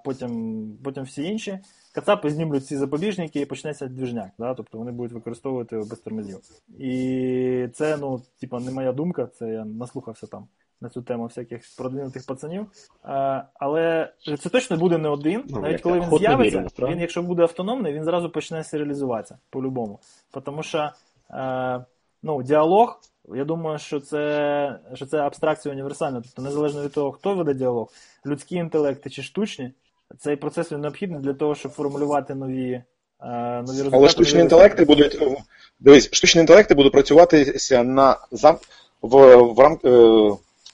потім, потім всі інші. Кацапи знімлють всі запобіжники і почнеться двіжняк, да? тобто вони будуть використовувати без тормозів. І це, ну, типа, не моя думка, це я наслухався там на цю тему всяких продвинутих пацанів. А, але це точно буде не один, Ну, навіть коли він з'явиться, він, якщо буде автономний, він зразу почне серіалізуватися по-любому. Тому що е, ну, діалог, я думаю, що це, що це абстракція універсальна. Тобто, незалежно від того, хто веде діалог, людські інтелекти чи штучні, цей процес він необхідний для того, щоб формулювати нові, е, нові. Але штучні інтелекти будуть. Дивись, штучні інтелекти будуть працюватися на зам... в, в, рам...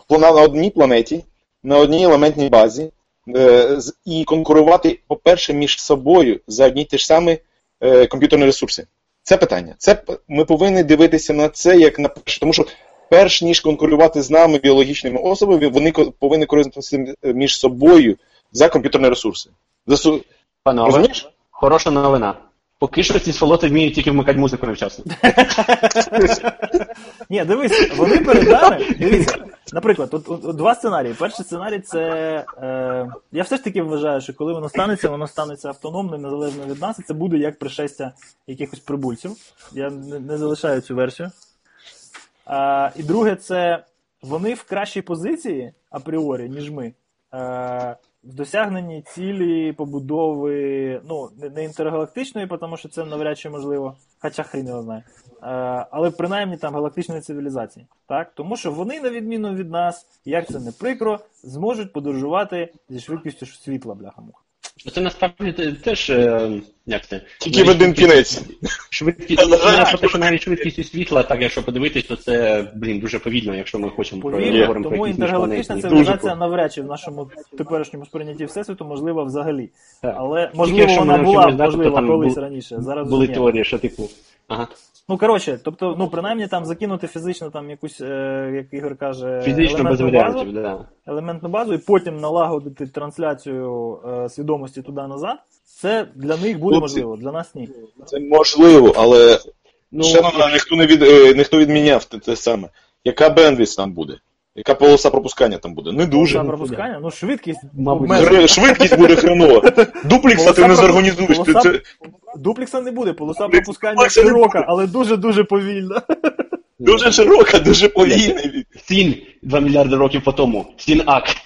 е, на одній планеті, на одній елементній базі, е, з- і конкурувати, по-перше, між собою за одні ті ж самі е, комп'ютерні ресурси. Це питання. Це ми повинні дивитися на це як на перше, тому що перш ніж конкурувати з нами біологічними особами, вони повинні користуватися між собою за комп'ютерні ресурси. За су- Панове, Розумієш? хороша новина. Поки що ці сволоти вміють тільки вмикати музику невчасно. Ні, дивись, вони перед нами. Дивіться, наприклад, от два сценарії. Перший сценарій це. Е, я все ж таки вважаю, що коли воно станеться, воно станеться автономним, незалежно від нас, і це буде як пришестя якихось прибульців. Я не, не залишаю цю версію. І друге, це вони в кращій позиції апріорі, ніж ми. Е, в досягненні цілі побудови, ну, не, інтергалактичної, тому що це навряд чи можливо, хоча хрін його знає. Е, але принаймні там галактичної цивілізації. Так? Тому що вони, на відміну від нас, як це не прикро, зможуть подорожувати зі швидкістю світла, бляха-муха. Це насправді теж, е, як це? Тільки в один кінець. Швидкість, ну, навіть швидкістю світла, так якщо подивитись, то це, блін, дуже повільно, якщо ми хочемо про Повільно, говоримо про тому інтергалактична цивілізація навряд чи в нашому теперішньому сприйнятті Всесвіту можлива взагалі. Але можливо вона була можлива колись раніше. Зараз Були теорії, що типу. Ага. Ну коротше, тобто, ну принаймні там закинути фізично там якусь, е, як Ігор каже, Фізично без варіантів, да. елементну базу, і потім налагодити трансляцію е, свідомості туди-назад. Це для них буде Хлопці. можливо, для нас ні. Це можливо, але Ну, ще нам ніхто не від е, ніхто відміняв те, те саме. Яка бендвіс там буде? Яка полоса пропускання там буде? Не дуже. За пропускання, ну швидкість Мабуть. Швидкість буде хренова. Дуплікса ти не зорганізуєш. Ти, полоса- це... Дуплекса не буде, полоса Дуплікса пропускання широка, але дуже-дуже повільна. Дуже широка, дуже повільна. Сін 2 мільярди років по тому. Сін Ак.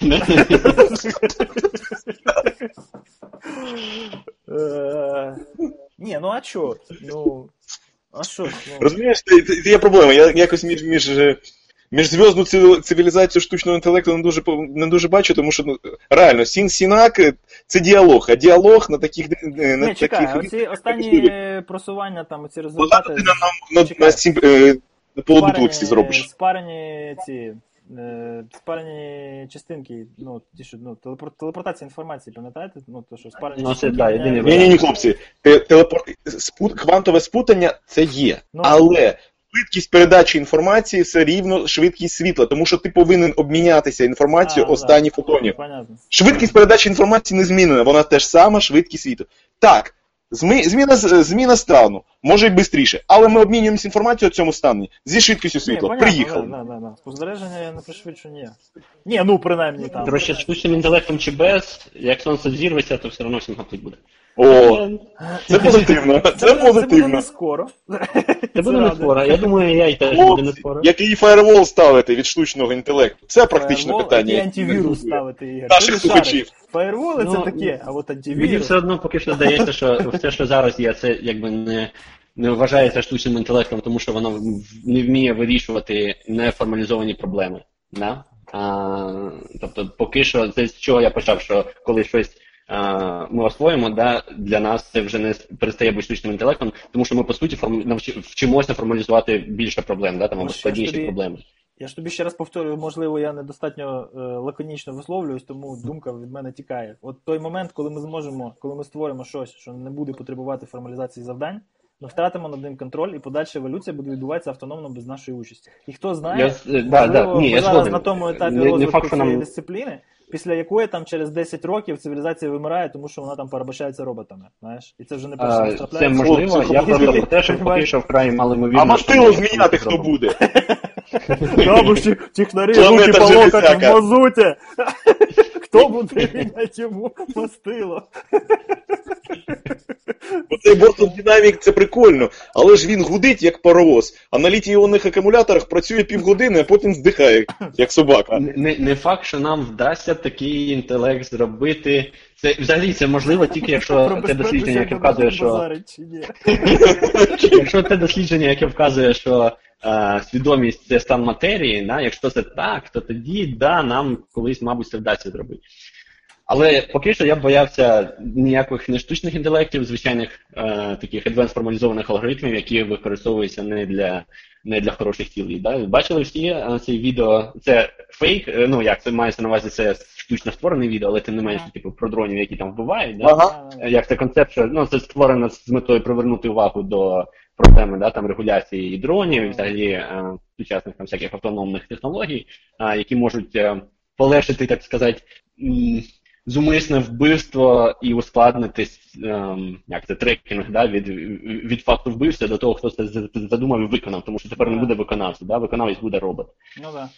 Е, Ні, ну а чо? Ну. А що? Ну, Розумієш, це, є проблема. Я якось між, між е, міжзв'язну циві- цивілізацію штучного інтелекту не дуже по- не дуже бачу, тому що ну, реально сін сінак е, це діалог, а діалог на таких е, на Ні, чекай, таких оці останні просування, там, оці результати. Багато ти нам на, на, на, сім, е, на полудуплексі зробиш. Спарені ці. е, Спарені частинки, ну, ті, що, ну, телепор- телепортація інформації, пам'ятаєте? Ну, то, що спарені Ну, це, частинки да, єдиний Ні, ні, ні, хлопці, те- телепорт спут, квантове спутання це є, Ну. але швидкість передачі інформації все рівно швидкість світла, тому що ти повинен обмінятися інформацією А, останні фотонів. Швидкість передачі інформації не змінена, вона теж сама швидкість світу. Так, зміна, зміна стану може й швидше, але ми обмінюємося інформацією у цьому стані зі швидкістю світла. понятно, Приїхали. Да, да, да. Спостереження я не пришвидшу ніяк. Ні, ну принаймні там. З штучним інтелектом чи без, як сонце зірветься, то все одно всім гатить буде. О, це позитивно. Це буде- Це буде позитивно. не скоро. Це буде не скоро. Я думаю, я й теж буде не скоро. який фаєрвол ставити від штучного інтелекту? Це практичне питання. І антивірус ставити, Ігор. Наших слухачів. Фаєрволи це Ну, таке, а от Мені все одно поки що здається, що все, що зараз є, це якби не, не вважається штучним інтелектом, тому що воно не вміє вирішувати неформалізовані проблеми. Да? А, тобто, поки що, це з чого я почав, що коли щось ми освоїмо, да, для нас це вже не перестає бути штучним інтелектом, тому що ми по суті форм... вчимося формалізувати більше проблем, да, там, або складніші тобі- проблеми. Я ж тобі ще раз повторюю, можливо, я недостатньо е, лаконічно висловлююсь, тому думка від мене тікає. От той момент, коли ми зможемо, коли ми створимо щось, що не буде потребувати формалізації завдань, ми втратимо над ним контроль, і подальша еволюція буде відбуватися автономно без нашої участі. І хто знає, Я з- да, да, ні, ми я зараз згоден. на тому етапі Не- не факт, цієї нам- дисципліни, після якої там через 10 років цивілізація вимирає, тому що вона там перебачається роботами. Знаєш, і це вже не перше це можливо, я правда про те, що поки що вкрай малоймовірно. А можливо зміняти хто буде? Технарі руки по локоть в мазуті. Хто буде міняти йому мастило? Оцей Бортон Динамік це прикольно, але ж він гудить як паровоз, а на літій-іонних акумуляторах працює півгодини, а потім здихає, як собака. Не, не- факт, що нам вдасться такий інтелект зробити. Це взагалі це можливо тільки якщо те дослідження, яке вказує, що якщо те дослідження, яке вказує, що свідомість це стан матерії, да, якщо це так, то тоді да, нам колись, мабуть, це вдасться зробити. Але поки що я б боявся ніяких не штучних інтелектів, звичайних е, таких advanced формалізованих алгоритмів, які використовуються не для не для хороших цілей. Да? Бачили всі е, це відео, це фейк, е, ну як це мається на увазі, це штучно створене відео, але тим не менше, типу, про дронів, які там вбивають. Да? Ага. Е, Як це концепт, що ну, це створено з метою привернути увагу до проблеми да, там, регуляції і дронів, і взагалі е, сучасних там, всяких автономних технологій, е, які можуть е, полегшити, так сказати, зумисне вбивство і ускладнити ем, як це трекінг да, від, від факту вбивства до того, хто це задумав і виконав, тому що тепер не буде виконавця, да, виконавець буде робот. Ну да.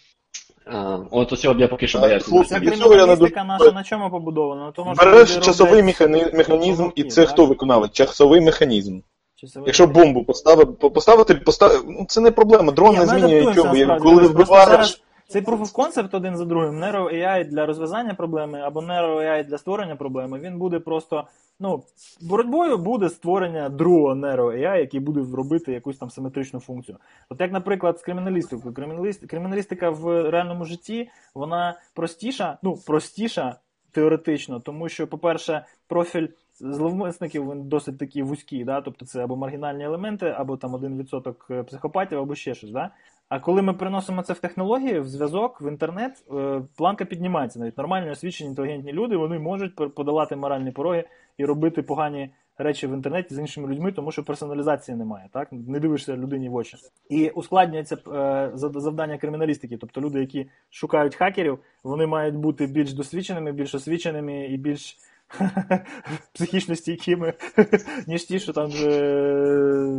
Е, от ось я поки що А, боявся. Ця криміналістика наша на чому побудована? На тому, що Береш люди часовий роблять механізм, і це так? хто виконавець? Часовий механізм. Часовий Якщо бомбу поставити, поставити, поставити, ну це не проблема, дрон Ні, не ми змінює адаптуємося, нічого. насправді. Коли просто вбиваєш, зараз Цей proof of concept один за другим, Nero AI для розв'язання проблеми або Nero AI для створення проблеми, він буде просто, ну, боротьбою буде створення другого Nero AI, який буде робити якусь там симетричну функцію. От як, наприклад, з криміналістикою. Криміналіст... Криміналістика в реальному житті, вона простіша, ну, простіша теоретично, тому що, по-перше, профіль зловмисників він досить такий вузький, да? тобто це або маргінальні елементи, або там 1% психопатів, або ще щось. Да? А коли ми приносимо це в технології, в зв'язок, в інтернет, е, планка піднімається. Навіть нормальні освічені інтелігентні люди вони можуть подолати моральні пороги і робити погані речі в інтернеті з іншими людьми, тому що персоналізації немає. Так не дивишся людині в очі. І ускладнюється е, завдання криміналістики. Тобто люди, які шукають хакерів, вони мають бути більш досвідченими, більш освіченими і більш психічно стійкими, ніж ті, що там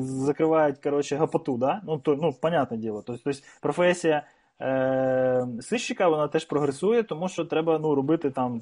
закривають коротше, гапоту. Да? Ну, то, ну, понятне діло. Тобто, тобто професія е, сищика вона теж прогресує, тому що треба ну, робити там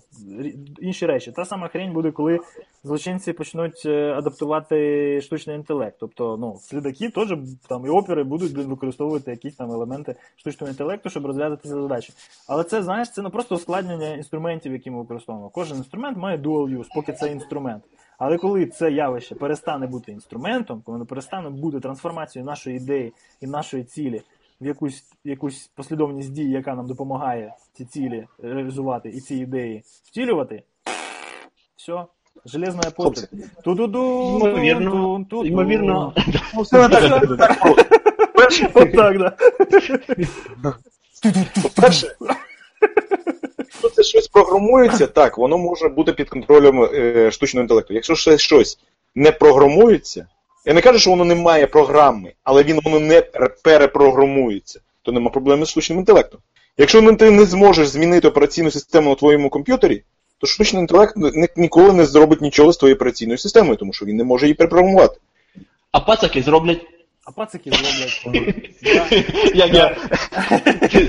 інші речі. Та сама хрень буде, коли злочинці почнуть е, адаптувати штучний інтелект. Тобто, ну, слідаки теж там і опери будуть використовувати якісь там елементи штучного інтелекту, щоб розв'язати ці задачі. Але це, знаєш, це не просто ускладнення інструментів, які ми використовуємо. Кожен інструмент має dual use, поки це інструмент. Але коли це явище перестане бути інструментом, коли воно перестане бути трансформацією нашої ідеї і нашої цілі в якусь, якусь послідовність дій, яка нам допомагає ці цілі реалізувати і ці ідеї втілювати, все. Железна постать. Ту-ду-ду, Ймовірно, ймовірно. Ну, так. Да. По-перше, якщо це щось програмується, так, воно може бути під контролем е, штучного інтелекту. Якщо ще щось не програмується, я не кажу, що воно не має програми, але він воно не перепрограмується, то нема проблеми з штучним інтелектом. Якщо ти не зможеш змінити операційну систему на твоєму комп'ютері, то штучний інтелект ніколи не зробить нічого з твоєю операційною системою, тому що він не може її перепрограмувати. А пацаки зроблять. А пацики зроблять. Я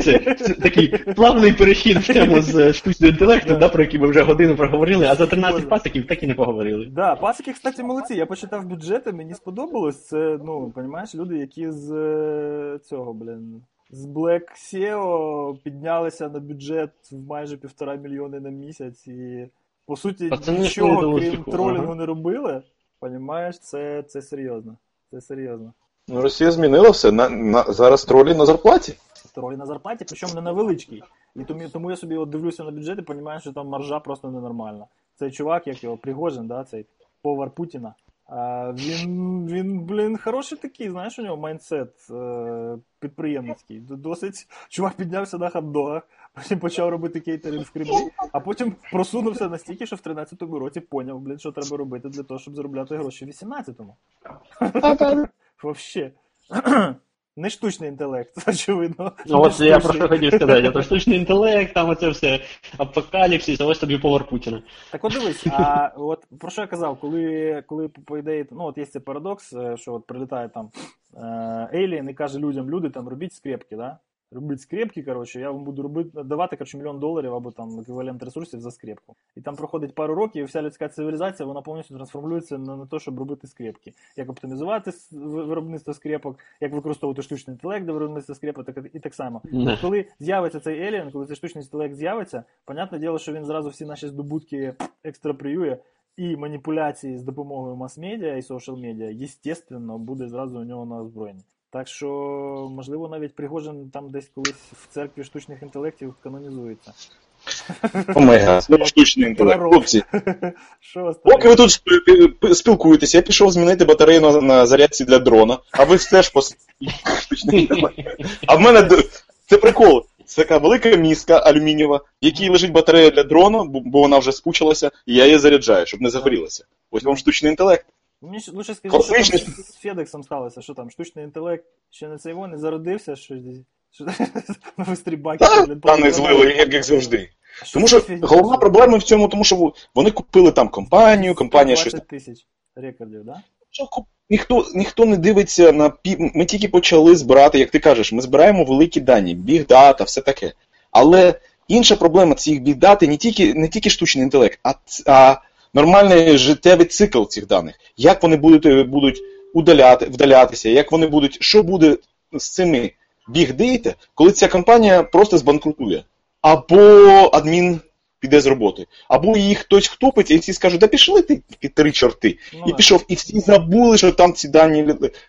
це, такий плавний перехід в тему з е, штучного інтелекту, про який ми вже годину проговорили, а за 13 пациків так і не поговорили. Да, пасики, кстати, молодці. Я почитав бюджети, мені сподобалось. Це, ну, розумієш, люди, які з е, цього, блін, з Black SEO піднялися на бюджет в майже півтора мільйони на місяць і, по суті, Пацани нічого, крім тролінгу ага. не робили. Понімаєш, це, це серйозно. Це серйозно. Ну, Росія змінила все. На, на, зараз тролі на зарплаті. Тролі на зарплаті, причому не на величкій. І тому, тому я собі от дивлюся на бюджет і розумію, що там маржа просто ненормальна. Цей чувак, як його Пригожин, да, цей повар Путіна. А, він, він, блін, хороший такий, знаєш, у нього майндсет е, підприємницький. Досить чувак піднявся на хот-догах, потім почав робити кейтеринг в Кремлі, а потім просунувся настільки, що в 13-му році поняв, блін, що треба робити для того, щоб заробляти гроші в 18-му. Вообще. Не штучний інтелект, очевидно. Ну от я про що хотів сказати, то штучний інтелект, там оце все апокаліпсис, а ось тобі повар Путіна. Так от дивись, а от про що я казав, коли, коли по ідеї, ну от є цей парадокс, е, що от прилітає там Ейлін і каже людям, люди там робіть скрепки, да? Робіть скрепки, коротше, я вам буду робити, давати коротше, мільйон доларів або там еквівалент ресурсів за скрепку. І там проходить пару років, і вся людська цивілізація вона повністю трансформується на, на те, щоб робити скрепки. Як оптимізувати виробництво скрепок, як використовувати штучний інтелект для виробництва скрепок, так і так само. Не. Коли з'явиться цей Alien, коли цей штучний інтелект з'явиться, понятне діло, що він зразу всі наші здобутки екстраприює, і маніпуляції з допомогою мас-медіа і соціал-медіа, єстественно, буде зразу у нього на озброєнні. Так що, можливо, навіть Пригожин там десь колись в церкві штучних інтелектів канонізується. О май знову штучний інтелект. Хлопці, поки ви тут спілкуєтеся, я пішов змінити батарею на, на зарядці для дрона, а ви теж по штучний інтелект. А в мене це прикол. Це така велика міска алюмінієва, в якій лежить батарея для дрона, бо бо вона вже спучилася, і я її заряджаю, щоб не загорілася. Ось вам штучний інтелект. Мені лучше скажи, що там з Федексом сталося, що там штучний інтелект ще не цей не зародився, що нові стрібаки. Та, не злили, як, як завжди. Що Тому що головна проблема в цьому, тому що вони купили там компанію, компанія щось 20 тисяч рекордів, да? Ніхто, ніхто не дивиться на пі... Ми тільки почали збирати, як ти кажеш, ми збираємо великі дані, бігдата, все таке. Але інша проблема цих бігдати не тільки, не тільки штучний інтелект, а, а нормальний життєвий цикл цих даних. Як вони будуть, е, будуть удаляти, вдалятися, як вони будуть, що буде з цими бігдейта, коли ця компанія просто збанкрутує. Або адмін піде з роботи, або її хтось втопить, і всі скажуть, да пішли ти ті три чорти. Ну, І пішов, і всі забули, що там ці дані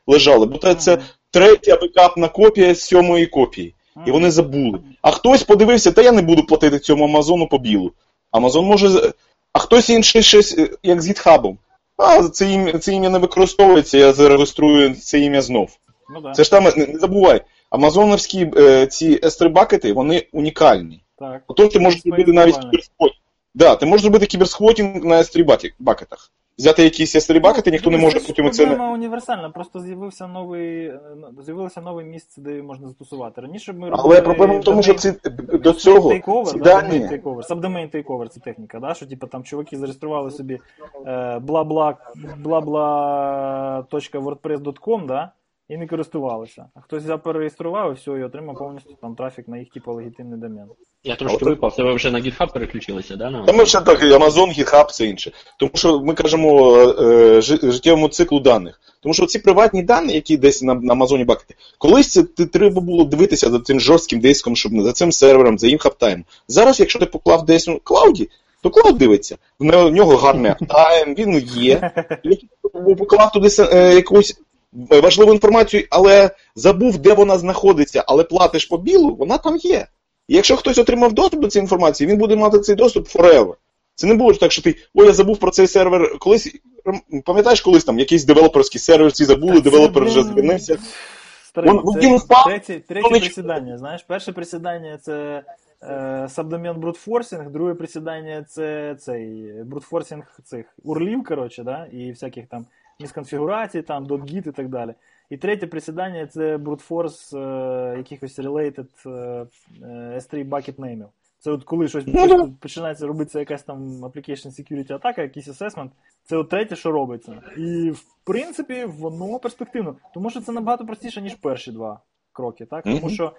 лежали. Бо це, це третя бекапна копія з сьомої копії. І вони забули. А хтось подивився, та я не буду платити цьому Амазону по білу. Амазон може. А хтось інший щось, е, як з гітхабом. А, це ім'я, це ім'я не використовується, я зареєструю це ім'я знов. Ну, да. Це ж там, не, не забувай, амазоновські е, ці S3 вони унікальні. Так. Отож ти можеш зробити навіть кіберсхотінг. Да, ти можеш зробити кіберсхотінг на S3 бакі- бакетах. Взяти якісь S3 бакети, ніхто не Ну, може потім це. Проблема універсальна, просто з'явився новий, е, ну, з'явилося нове місце, де можна застосувати. Раніше ми Але проблема в тому, що ці, до цього дані, takeover, takeover, subdomain це техніка, да, що типу там чуваки зареєстрували собі е, бла-бла, bla.wordpress.com, да, і не користувалися. А хтось взяв перереєстрував і все, і отримав повністю там трафік на їх типу легітимний домен. Я трошки випав, тебе вже на GitHub переключилися, да? на- Та ми ще так, Amazon, GitHub, це інше. Тому що ми кажемо е, життєвому циклу даних. Тому що ці приватні дані, які десь на, на Амазоні бакети, колись це ти треба було дивитися за цим жорстким диском, щоб за цим сервером, за їм uptime. Зараз, якщо ти поклав десь у cloud і, то cloud дивиться. В нього- гарний uptime, він є. Якщо поклав туди е, якусь важливу інформацію, але забув, де вона знаходиться, але платиш по bill у, вона там є. І якщо хтось отримав доступ до цієї інформації, він буде мати цей доступ forever. Це не буде так, що ти, ой, я забув про цей сервер. Колись, пам'ятаєш, колись там якийсь девелоперський сервер, всі забули, девелопер вже впав, третє, третє присідання, знаєш, перше присідання це е, сабдомен брутфорсинг, друге присідання це цей брутфорсинг цих урлів, коротше, да, і всяких там місконфігурацій, там, .git і так далі. І третє присідання це брутфорс е, якихось related е, е, S3 bucket name. Це от коли щось Ну, починається робитися якась там application security атака, якийсь assessment, це от третє, що робиться. І в принципі воно перспективно. Тому що це набагато простіше, ніж перші два кроки, так? Тому що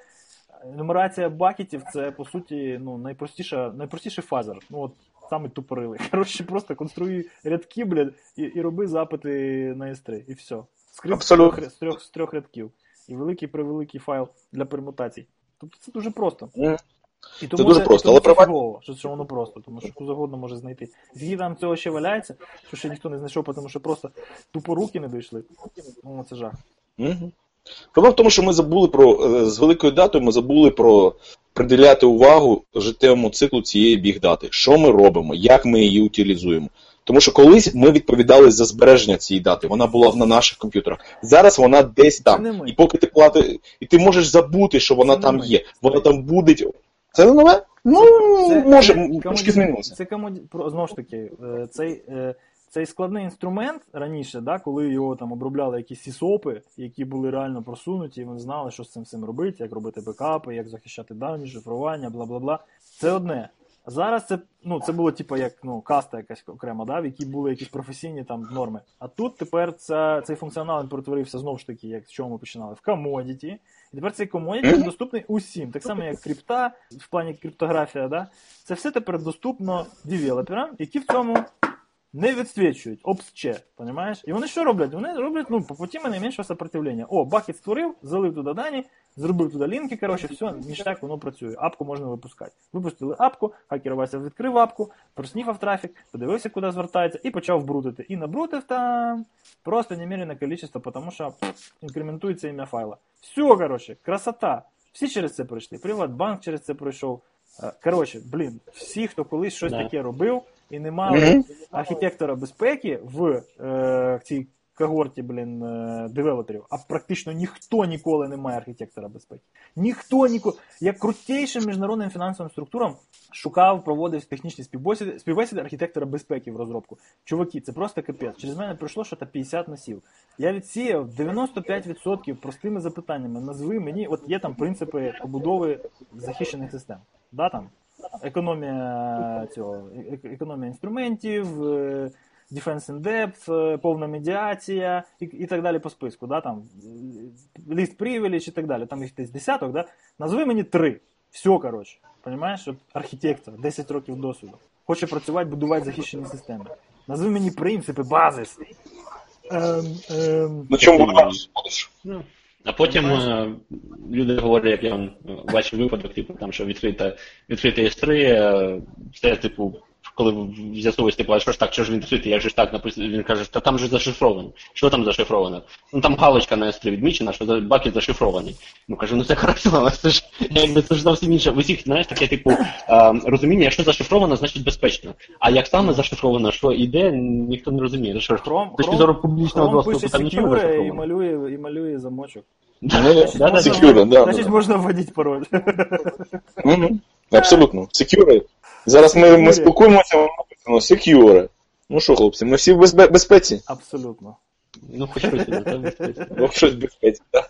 нумерація бакетів це по суті ну, найпростіша, найпростіший фазер. Ну от саме тупорилий. Коротше, просто конструюй рядки, блядь, і, і роби запити на S3, і все. Скрипт з трьох, з трьох, з трьох рядків. І великий превеликий файл для пермутацій. Тобто це дуже просто. Мгм. І тому дуже це, просто, тому але це фігово, що, що воно просто, тому що хто завгодно може знайти. Скільки там цього ще валяється, що ще ніхто не знайшов, тому що просто тупо руки не дійшли. Ну, це жах. Мгм. Проблема в тому, що ми забули про е, з великою датою ми забули про приділяти увагу життєвому циклу цієї бігдати. Що ми робимо, як ми її утилізуємо. Тому що колись ми відповідали за збереження цієї дати, вона була на наших комп'ютерах. Зараз вона десь там. І поки ти плати, і ти можеш забути, що вона Це там є. Вона там буде. Це не нове? Ну, Це- може, це трошки змінилося. Це про- знову ж таки, е, цей, е, цей складний інструмент раніше, да, коли його там обробляли якісь сісопи, які були реально просунуті, і вони знали, що з цим всім робити, як робити бекапи, як захищати дані, шифрування, бла бла бла. Це одне. А зараз це, ну, це було типу як ну, каста якась окрема, да, в якій були якісь професійні там норми. А тут тепер ця, цей функціонал перетворився знову ж таки, як з чого ми починали, в commodity. І тепер цей commodity доступний усім, так само як крипта, в плані криптографія, да? це все тепер доступно девелоперам, які в цьому не відсвічують, обсче, понімаєш? І вони що роблять? Вони роблять ну, по путі найменшого сопротивлення. О, бакет створив, залив туди дані, зробив туди лінки, коротше, все, ніштяк, воно працює. Апку можна випускати. Випустили апку, хакер Вася відкрив апку, просніфав трафік, подивився, куди звертається, і почав брутити. І набрутив там просто немерене количество, тому що інкрементується ім'я файла. Все, коротше, красота. Всі через це пройшли. Приватбанк через це пройшов. Е, Коротше, блін, всі, хто колись щось Да. таке робив і не мали Мгм. архітектора безпеки в е, цій когорті, блін, е, девелоперів, а практично ніхто ніколи не має архітектора безпеки. Ніхто ніколи. Я крутейшим міжнародним фінансовим структурам шукав, проводив технічні співбесіди, співбесіди архітектора безпеки в розробку. Чуваки, це просто капець. Через мене пройшло що то 50 носів. Я відсіяв 95% простими запитаннями. Назви мені, от є там принципи побудови захищених систем. Да, там? Економія цього, економія інструментів, е, Defense in Depth, е, повна медіація і, і так далі по списку. Да, там, е, ліст привіліч і так далі. Там їх десь десяток, да? назви мені три. Все, коротше. Понимаєш, архітектор, 10 років досвіду. Хоче працювати, будувати захищені системи. Назви мені принципи, базис. Ем, ем, На чому будеш? А потім е, люди говорять, як я он, е, бачив випадок, типу, там, що відкрита, відкрита S3, е, це, типу, коли з'ясовуєш, типу, а що ж так, що ж він відкритий, як же ж так написано, він каже, та там же зашифровано. Що там зашифровано? Ну там галочка на S3 відмічена, що за- бакет зашифрований. Ну кажу, ну це хорошо, але це ж якби це ж зовсім інше. В усіх, знаєш, таке, типу, розуміння, якщо зашифровано, значить безпечно. А як саме зашифровано, що іде, ніхто не розуміє. Що ж, Chrome, точки зору публічного доступу, там нічого не secure і малює, і малює замочок. Значить, да, да, можна, Secure, да, значить, да. можна вводити пароль. Абсолютно. Secure. Зараз ми, ми спілкуємося, воно написано Secure. Ну що, хлопці, ми всі в безпе- безпеці. Абсолютно. Ну, хоч щось, так це безпечно. Ну, щось в безпеці, так.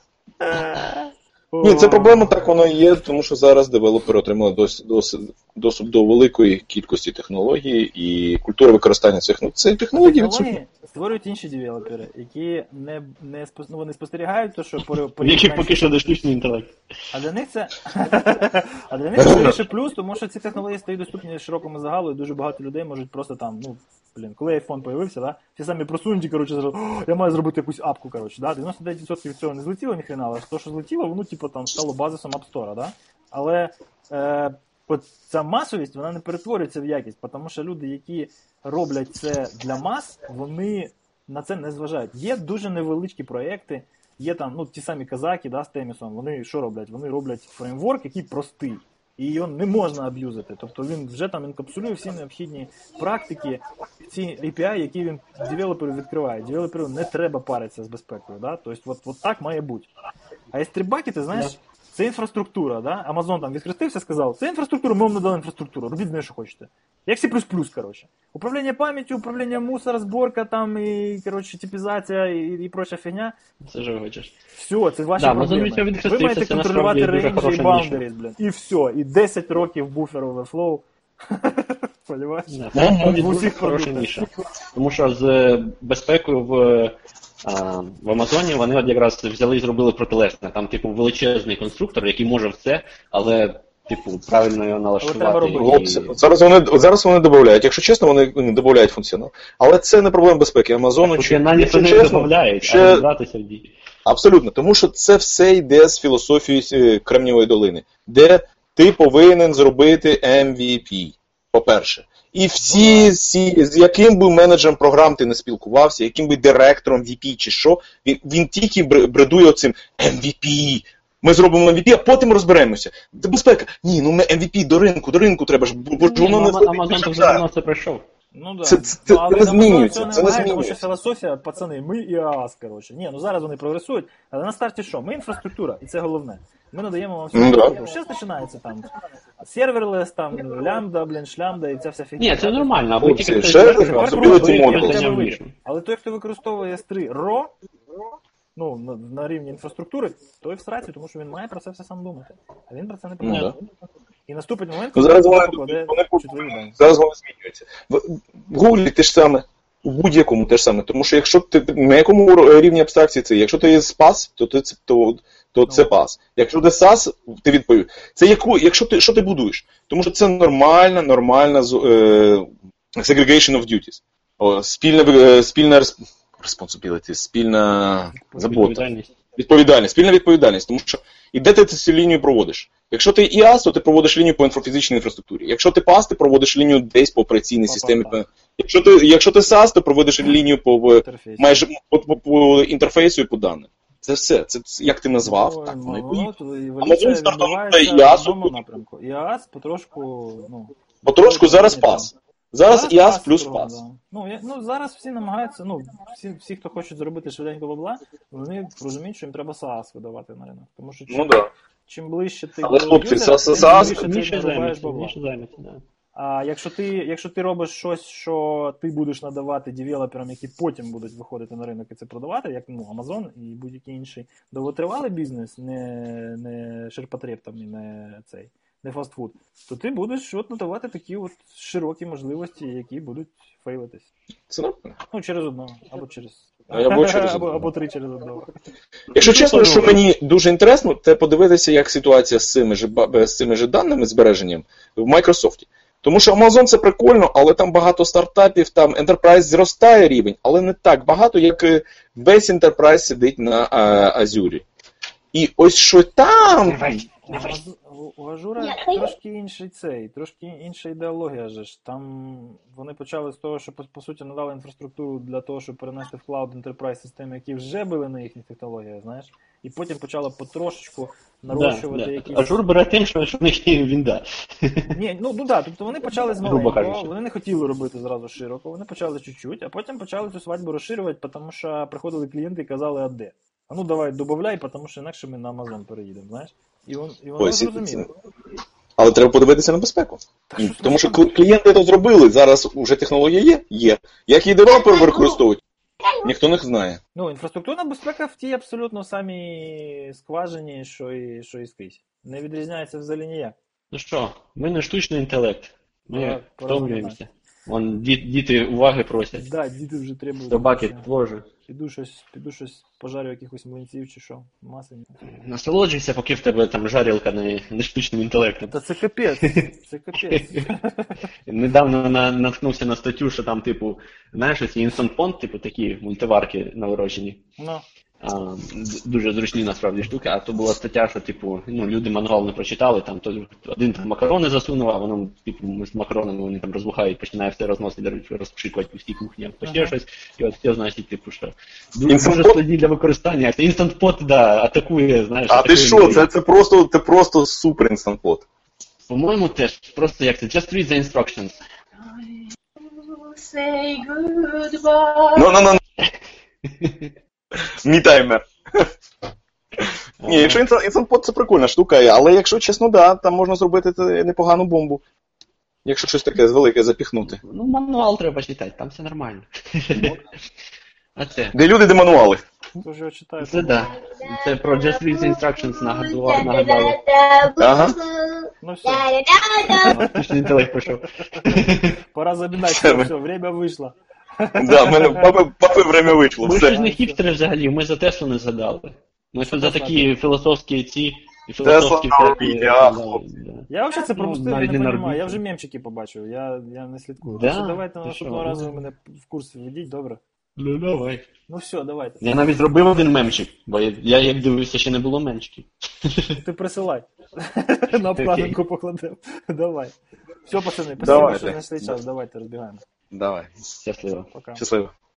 Ні, це проблема так воно і є, тому що зараз девелопери отримали дос, дос, доступ до великої кількості технологій і культури використання цих ну, цієї технології відсутні. Створюють інші девелопери, які не, не, ну, вони спостерігають, то, що по, по поки що не штучний інтелект. А для них це а для них це більше плюс, тому що ці технології стають доступні широкому загалу, і дуже багато людей можуть просто там, ну, блін, коли iPhone появився, да, всі самі просунуті, коротше, зразу, «О, я маю зробити якусь апку, коротше, да, 99% від цього не злетіло ніхрена, але то, що злетіло, воно, типу, там стало базисом App Store, да? Але е, ця масовість, вона не перетворюється в якість, тому що люди, які роблять це для мас, вони на це не зважають. Є дуже невеличкі проекти, є там ну, ті самі казаки да, з Темісом, вони що роблять? Вони роблять фреймворк, який простий. І його не можна аб'юзити. Тобто він вже там інкапсулює всі необхідні практики, ці API, які він девелоперу відкриває. Девелоперу не треба паритися з безпекою. Да? Тобто, от, от так має бути. А S3 ти знаєш, це інфраструктура. Да? Amazon там відхрестився, сказав, це інфраструктура, ми вам надали інфраструктуру, робіть з нею, що хочете. Як C++, коротше. Управління пам'яттю, управління мусора, зборка там і коротше, типізація і, і проча фігня. Це ж хочеш. Все, це ваші Да, проблеми. Ви маєте контролювати рейнджі і хороша блін. І все. І 10 років буфер overflow. Понимаєш? Да, насправді В усіх хороша ніша. Тому що з е, безпекою в, е, в Амазоні вони от якраз взяли і зробили протилежне. Там, типу, величезний конструктор, який може все, але, типу, правильно його налаштувати. і- зараз вони зараз вони додають. Якщо чесно, вони не додають функціонал. Але це не проблема безпеки Амазону. чи- якщо вони чесно, додають, ще- а в дії. Абсолютно, тому що це все йде з філософії е, Кремнівої долини, де ти повинен зробити MVP, по-перше. І всі, всі, з яким би менеджером програм ти не спілкувався, яким би директором VP чи що, він, він тільки бр- бредує оцим MVP. Ми зробимо MVP, а потім розберемося. Безпека. Ні, ну ми MVP до ринку, до ринку треба ж, бо, ж воно не Ама- зробить Амазон вже давно це пройшов. Ну да. Це- це- Ну, але не змінюється, цього це не Тому що філософія, пацани, ми і ААС, коротше. Ні, ну зараз вони прогресують, але на старті що? Ми інфраструктура, і це головне. Ми надаємо вам всю Ну, інфраструктуру. Ще починається там серверлес, там лямбда, блін, шлямда і ця вся фігня. Ні, це нормально, або тільки ще хтось. Але той, хто використовує S3 RAW, ну, на, на рівні інфраструктури, той в сраці, тому що він має про це все сам думати. А він про це не Ну, подумав. да. І наступить момент, Ну, коли зараз вони, покладе вони, дані. зараз вони змінюються. В, Гуглі те ж саме, у будь-якому те ж саме. Тому що якщо ти на якому рівні абстракції це, якщо ти є спас, то, ти, це- то, то це пас. Якщо ти SAS, ти відповів. Це яку, якщо ти, що ти будуєш? Тому що це нормальна, нормальна е, segregation of duties. О, спільна, е, спільна responsibility, спільна забота. Відповідальність. Спільна відповідальність, тому що і де ти цю лінію проводиш? Якщо ти ІАС, то ти проводиш лінію по інфофізичній інфраструктурі. Якщо ти ПАС, ти проводиш лінію десь по операційній системі. Якщо ти, якщо ти САС, то проводиш лінію по, Інтерфейс. майже по, по, по інтерфейсу і по даним. Це все. Це, як ти назвав, Ой, так ну, воно і тут еволюція стартанув тут- напрямку. ІАС потрошку, ну... Потрошку зараз. ПАС. Зараз ІАС плюс ПАС. да. Ну, я, ну, зараз всі намагаються, ну, всі, всі, хто хочуть зробити швиденько бабла, вони розуміють, що їм треба SaaS видавати на ринок. Тому що чим, Ну да. чим ближче ти Але, до хлопці, юзера, SaaS- тим SaaS більше займеться, да. А якщо ти, якщо ти робиш щось, що ти будеш надавати девелоперам, які потім будуть виходити на ринок і це продавати, як ну, Amazon і будь-який інший довготривалий бізнес, не, не ширпотреб там і не цей, не фастфуд, то ти будеш от надавати такі от широкі можливості, які будуть фейлитись. Це нормально. Ну, через одного, або через. Або через або, або три через одного. Якщо чесно, що мені дуже інтересно, це подивитися, як ситуація з цими ж, з цими ж даними збереженням в Microsoft. Тому що Amazon це прикольно, але там багато стартапів, там Enterprise зростає рівень, але не так багато, як е, весь Enterprise сидить на а, Azure. І ось що там. У Аз- у- У Ажура трошки інший цей, трошки інша ідеологія же ж. Там вони почали з того, що по, по суті надали інфраструктуру для того, щоб перенести в клауд Enterprise системи, які вже були на їхніх технологіях, знаєш. І потім почали потрошечку нарощувати Да, да. якісь. Ажур бере тим, що що в них є вінда. Ні, ну ну да, тобто вони почали з маленького, вони не хотіли робити зразу широко, вони почали чуть-чуть, а потім почали цю свадьбу розширювати, тому що приходили клієнти і казали, а де? А ну давай добавляй, тому що інакше ми на Amazon переїдемо, знаєш? І, он, і воно Ось, зрозуміло. Але треба подивитися на безпеку. що ж Тому що клієнти то зробили, зараз вже технологія є, є. Як її девелопери використовують, ніхто не знає. Ну, інфраструктурна безпека в тій абсолютно самій скважині, що і, що і скрізь. Не відрізняється взагалі ніяк. Ну що, ми не штучний інтелект. Ми втомлюємося. Вон діти уваги просять. Да, діти вже требують. Собаки теж. Піду щось, піду щось пожарю якихось млинців чи що. Масляні. Насолоджуйся, поки в тебе там жарілка не, не штучним інтелектом. Та це капець. Це капець. Недавно на, наткнувся на статтю, що там, типу, знаєш, ці Instant Pond, типу такі мультиварки наворочені. Ну, А, дуже зручні насправді штуки, а то була стаття, що типу, ну, люди мангал не прочитали, там то один там макарони засунув, а воно, типу, з макаронами вони там розбухають, починає все розносити, розпшикувати всій кухні, або ще Ага. щось. І от все значить, типу, що дуже, складні для використання. Це Instant Pot, да, атакує, знаєш. А ти атакує що? людей. Це, це просто це просто супер інстант-пот. По-моєму, теж просто як це, just read the instructions. Say goodbye. Ну, ну, ну. Мій таймер. Ні, якщо інстант-пот це прикольна штука, але якщо чесно, да, там можна зробити непогану бомбу. Якщо щось таке велике запіхнути. Ну, мануал треба читати, там все нормально. А це. Де люди, де мануали. Тож читаю. Це да. Це про Just Read the Instructions нагадував, нагадало. Ага. Ну все, Штучний інтелект пішов. пора замінати, все, время вийшло. Да, в мене папи, папи время вийшло. Ми ж не хіпстери взагалі, ми за Теслу не згадали. Ми ж за такі філософські ці і філософські Тесла на орбіті, да, а, хлопці. Я взагалі це пропустив, Ну, я навіть не на розумію. Я вже мемчики побачив, я, я не слідкую. Да? Так що давайте Ти наступного що? разу ви мене в курс введіть, добре? Ну давай. Ну все, давайте. Я навіть зробив один мемчик, бо я, я як дивився, ще не було мемчиків. Ти присилай. На обкладинку покладемо. Давай. Все, пацани, спасибо, Давайте. що знайшли час. Давайте розбігаємо. Давай. Щасливо. Пока. Щасливо.